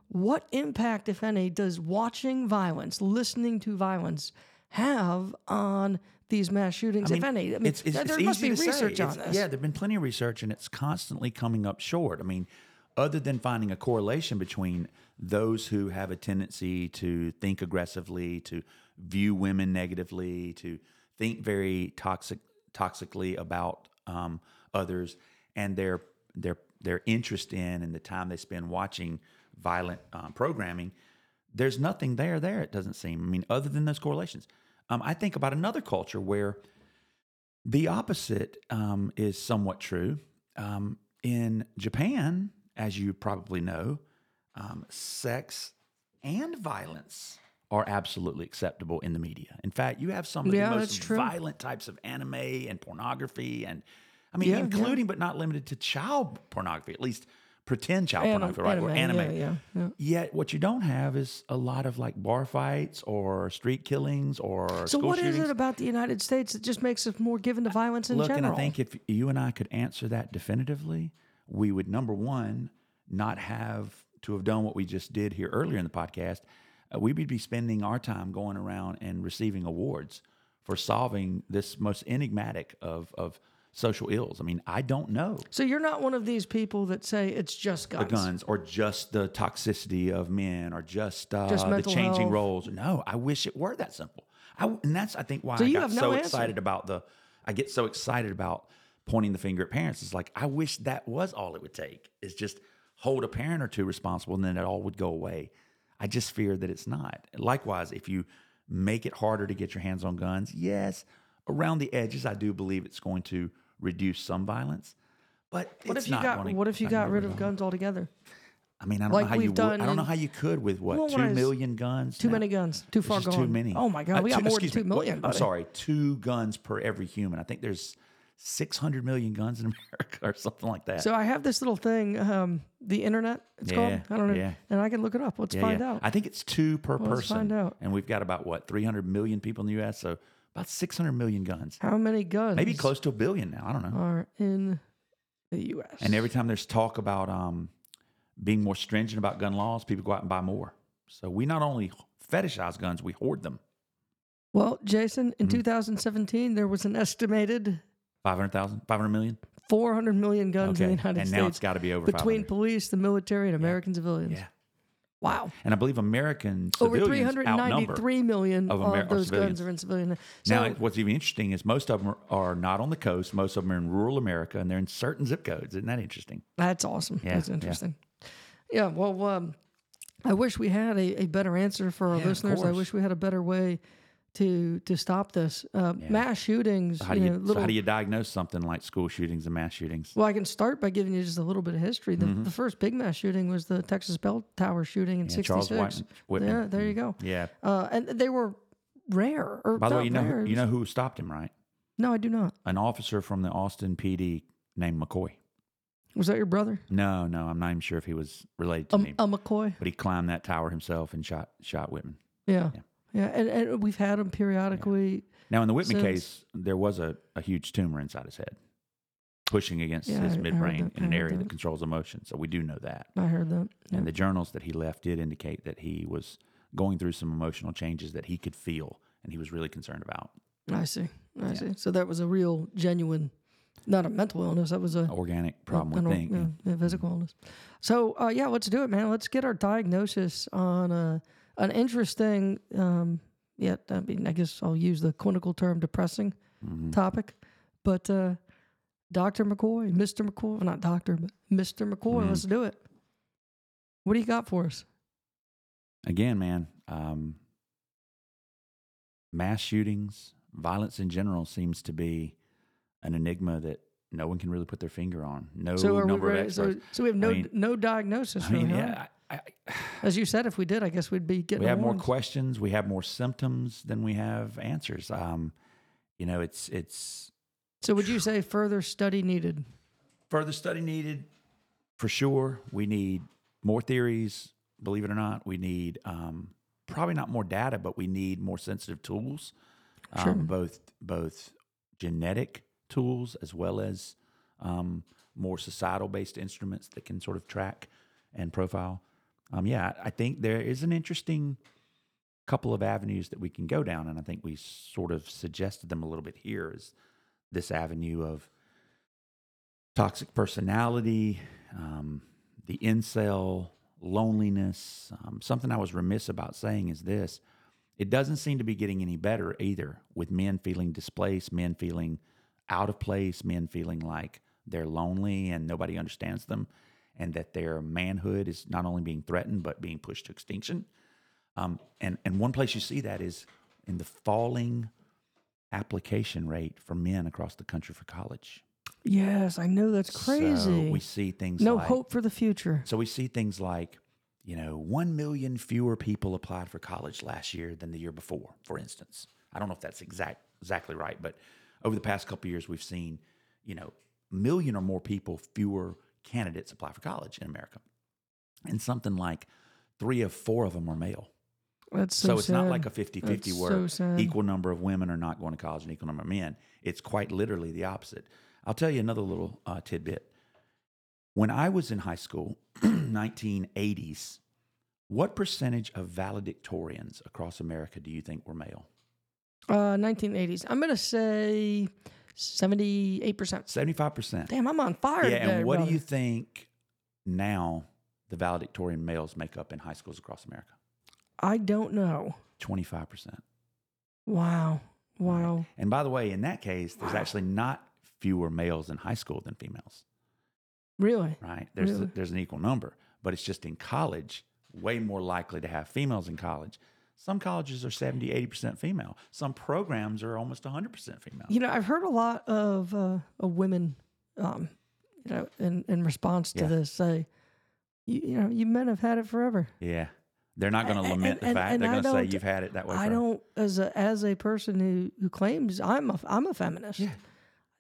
what impact, if any, does watching violence, listening to violence, have on these mass shootings, if any? I mean, it's, it's, there it's must be research on this. Yeah, there've been plenty of research, and it's constantly coming up short. I mean, other than finding a correlation between those who have a tendency to think aggressively, to view women negatively, to think very toxic, toxically about um, others, and their their their interest in and the time they spend watching violent um, programming, there's nothing there. There, it doesn't seem. I mean, other than those correlations, um, I think about another culture where the opposite um, is somewhat true. Um, in Japan, as you probably know, um, sex and violence are absolutely acceptable in the media. In fact, you have some of Yeah, the most violent types of anime and pornography, and I mean, Yeah, yeah. including but not limited to child pornography, at least pretend child Anim- pornography, right? or anime, anime. yeah, yeah, yeah. Yet, what you don't have is a lot of like bar fights or street killings or So, what is shootings. it about the United States that just makes us more given to violence in Look, general? and I think if you and I could answer that definitively, we would number one not have to have done what we just did here earlier in the podcast. Uh, we would be spending our time going around and receiving awards for solving this most enigmatic of of social ills. I mean, I don't know so, you're not one of these people that say it's just guns. the guns or just the toxicity of men or just, uh, Just the changing health. roles. No, I wish it were that simple. I, and that's, I think, why So I got no so answer. excited about the, I get so excited about pointing the finger at parents. It's like, I wish that was all it would take is just hold a parent or two responsible and then it all would go away. I just fear that it's not. Likewise, if you make it harder to get your hands on guns, yes, around the edges, I do believe it's going to reduce some violence. But What it's if you not got What if you got rid of guns altogether? I mean, I don't Like know how you would. I don't know how you could with what two when I was- million guns. Too now? many guns. Too far gone. Too many. Oh my God, we got more than two million. two me, I'm sorry, two guns per every human. I think there's six hundred million guns in America or something like that. So I have this little thing, um, the internet. It's called. I don't know, yeah. and I can look it up. Let's yeah, find yeah. out. I think it's two per Well, let's person. find out. And we've got about what three hundred million people in the U.S. So about six hundred million guns. How many guns? Maybe close to a billion now. I don't know. are in the U.S. And every time there's talk about um, being more stringent about gun laws, people go out and buy more. So we not only fetishize guns, we hoard them. well, Jason, Mm-hmm. in 2017, there was an estimated 500,000, 500 million? 400 million guns in the United and States And now it's got to be over between police, the military, and American civilians. Yeah. Wow. And I believe American Over civilians outnumber. 393 million of of, Amer- or those guns are in civilian. So, Now, what's even interesting is most of them are, not on the coast. Most of them are in rural America, and they're in certain zip codes. Isn't that interesting? That's awesome. Yeah, That's interesting. Yeah. well, um, I wish we had a, a better answer for our Yeah, listeners. I wish we had a better way to to stop this. Uh, Yeah. Mass shootings. So how do you you, know, so how do you diagnose something like school shootings and mass shootings? well, I can start by giving you just a little bit of history. The, Mm-hmm. the first big mass shooting was the Texas Bell Tower shooting in Yeah, Charles '66. White, Yeah, there you go. Yeah. Uh, and they were rare. Or By the way, you know rare, who, you know who stopped him, right? No, I do not. An officer from the Austin PD named McCoy. Was that your brother? No, no, I'm not even sure if he was related to Um, me. a McCoy. but he climbed that tower himself and shot shot Whitman. Yeah. Yeah. Yeah. And, and we've had them periodically. Now, in the Whitman Since- case, there was a, a huge tumor inside his head, pushing against Yeah, I- I his heard midbrain that- in I an heard area that. that. controls emotion. So we do know that. I heard that. Yeah. And the journals that he left did indicate that he was going through some emotional changes that he could feel, and he was really concerned about. I see. I see. So that was a real, genuine, not a mental illness. That was a Organic problem with thinking. yeah, yeah, physical illness. So uh, yeah, let's do it, man. Let's get our diagnosis on uh, an interesting. Um, yeah, I mean, I guess I'll use the clinical term depressing Mhm. topic, but uh, Doctor McCoy, Mister McCoy, not doctor, but Mister McCoy. Mhm. Let's do it. What do you got for us? again, man, um, mass shootings, violence in general seems to be an enigma that no one can really put their finger on. No so are we number of ready? So, so we have no mean- no diagnosis. I mean, really, yeah, I, I, As you said, if we did, I guess we'd be getting. we have more questions, we have more symptoms than we have answers. Um, you know, it's it's So would you say further study needed? further study needed for sure. We need more theories. Believe it or not, we need um, probably not more data, but we need more sensitive tools, um, Sure. both both genetic tools as well as um, more societal based instruments that can sort of track and profile. Um, yeah, I think there is an interesting couple of avenues that we can go down, and I think we sort of suggested them a little bit here. Is this avenue of toxic personality, um, the incel, loneliness. Um, something I was remiss about saying is this it doesn't seem to be getting any better either with men feeling displaced, men feeling out of place, men feeling like they're lonely and nobody understands them, and that their manhood is not only being threatened but being pushed to extinction. Um, and, and one place you see that is in the falling application rate for men across the country for college. Yes, I know that's So crazy. we see things like no like, hope for the future. So we see things like, you know, 1 million fewer people applied for college last year than the year before, for instance. I don't know if that's exact exactly right, but over the past couple of years we've seen, you know, a million or more people fewer candidates apply for college in America. And something like 3 of 4 of them are male. That's So, so, it's not like a 50-50 That's where so equal number of women are not going to college and equal number of men. It's quite literally the opposite. I'll tell you another little uh, tidbit. When I was in high school, 1980s, what percentage of valedictorians across America do you think were male? Uh, 1980s. I'm gonna say 78 percent. 75%. Damn, I'm on fire yeah, today, and what brother. do you think now the valedictorian males make up in high schools across America? I don't know. 25%. Wow, wow. And by the way, in that case, there's actually not fewer males in high school than females. Really? right? There's Really? there's an equal number, but it's just in college, way more likely to have females in college. Some colleges are 70, 80% female. Some programs are almost 100% female. You know, I've heard a lot of uh, of women, um, you know, in in response to Yeah. this, say, you, you know, you men have had it forever. Yeah. They're not going to And- lament the and- fact. and They're going to say you've had it that way. I forever. don't, as a as a person who who claims I'm a I'm a feminist. Yeah.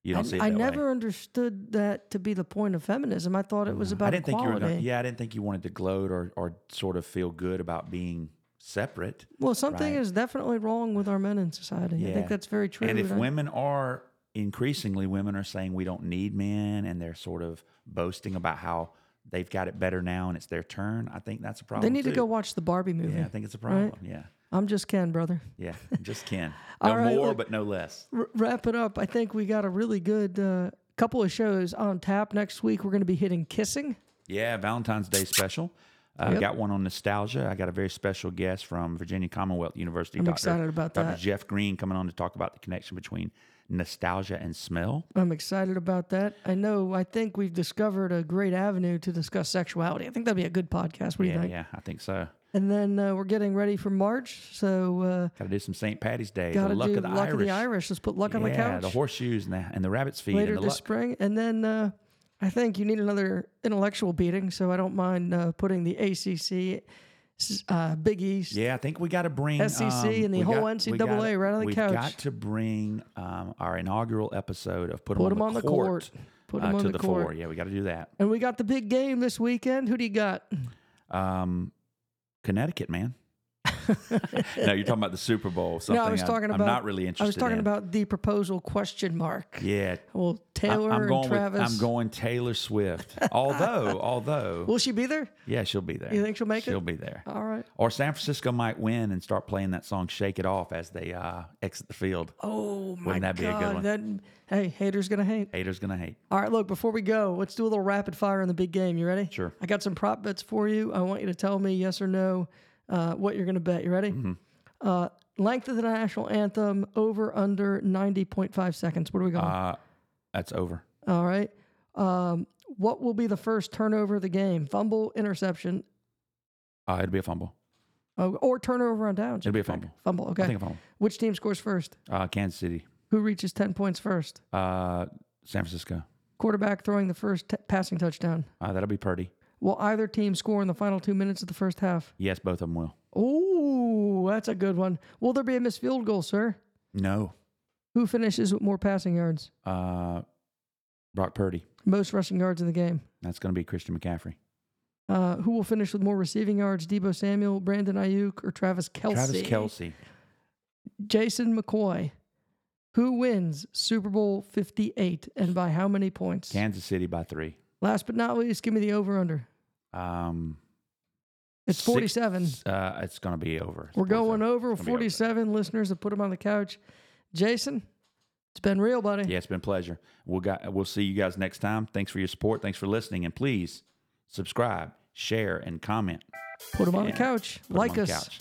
You don't I, see it I that way. never understood that to be the point of feminism. I thought it was about I didn't think you were. Gonna, yeah, I didn't think you wanted to gloat or or sort of feel good about being separate. Well, something Right. is definitely wrong with our men in society. I think that's very true. And if women are increasingly women are saying we don't need men and they're sort of boasting about how they've got it better now and it's their turn, I think that's a problem. they need to go watch the Barbie movie. Yeah, I think it's a problem. Yeah. I'm just Ken, brother. Yeah. Just Ken. No right, more, look- but no less. R- wrap it up. I think we got a really good uh, couple of shows on tap next week. We're going to be hitting kissing. Yeah, Valentine's Day special. I uh, Yep. got one on nostalgia. I got a very special guest from Virginia Commonwealth University. I'm Dr. excited about Dr. that. Dr. Jeff Green coming on to talk about the connection between nostalgia and smell. I'm excited about that. I know. I think we've discovered a great avenue to discuss sexuality. I think that'd be a good podcast. What do you think? yeah, I think so. And then uh, we're getting ready for March, so uh, Got to do some St. Patty's Day. got to the luck do of the luck Irish. of the Irish. Let's put luck on the yeah, couch the horseshoes and the, and the rabbit's feet later and the this luck. spring. And then uh, I think you need another intellectual beating, so I don't mind uh, putting the ACC, uh, Big East. Yeah, I think we got to bring SEC um, and the we whole got- we NCAA gotta- right on the couch. we've couch. got to bring um, our inaugural episode of Put 'em Put on, them on the court. Put uh, them on to the, the court. Yeah, we got to do that. And we got the big game this weekend. Who do you got? Um, Connecticut, man. no, you're talking about the Super Bowl. Something no, I was I'm- talking I'm, not really interested. I was talking in. about the proposal question mark. Yeah, Well, Taylor I'm going and Travis. with I'm going Taylor Swift. although, although, Will she be there? yeah, she'll be there. You think she'll make it? She'll be there. All right. Or San Francisco might win and start playing that song "Shake It Off" as they uh, exit the field. Oh my Wouldn't that be a good one? That hey, haters gonna hate. Haters gonna hate. All right, look. Before we go, let's do a little rapid fire in the big game. You ready? Sure. I got some prop bets for you. I want you to tell me yes or no uh, what you're gonna bet. You ready? Mm-hmm. Uh, length of the national anthem over under 90.5 seconds. What are we going? Uh, that's over. All right. Um, what will be the first turnover of the game? Fumble, interception. Uh, it'll be a fumble. Oh, or turnover on downs. It'll be a fumble. Fumble. I Okay. think a fumble. Which team scores first? Uh, Kansas City, Who reaches 10 points first? uh, San Francisco. Quarterback throwing the first t- passing touchdown. Uh, that'll be Purdy. Will either team score in the final two minutes of the first half? Yes, both of them will. Ooh, that's a good one. Will there be a missed field goal, sir? No. Who finishes with more passing yards? Uh, Brock Purdy. Most rushing yards in the game? That's going to be Christian McCaffrey. Uh, who will finish with more receiving yards? Deebo Samuel, Brandon Aiyuk, or Travis Kelce? Travis Kelce. Jason McCoy. Who wins Super Bowl 58 and by how many points? Kansas City by three. Last but not least, give me the over under. Um, It's six- 47. uh, it's going to be over. It's We're going over It's gonna be over. 47. Listeners have put them on the couch. Jason, it's been real, buddy. Yeah, it's been a pleasure. We'll got, we'll see you guys next time. Thanks for your support. Thanks for listening, and please subscribe, share, and comment. Put them on the couch. Like on the us. couch.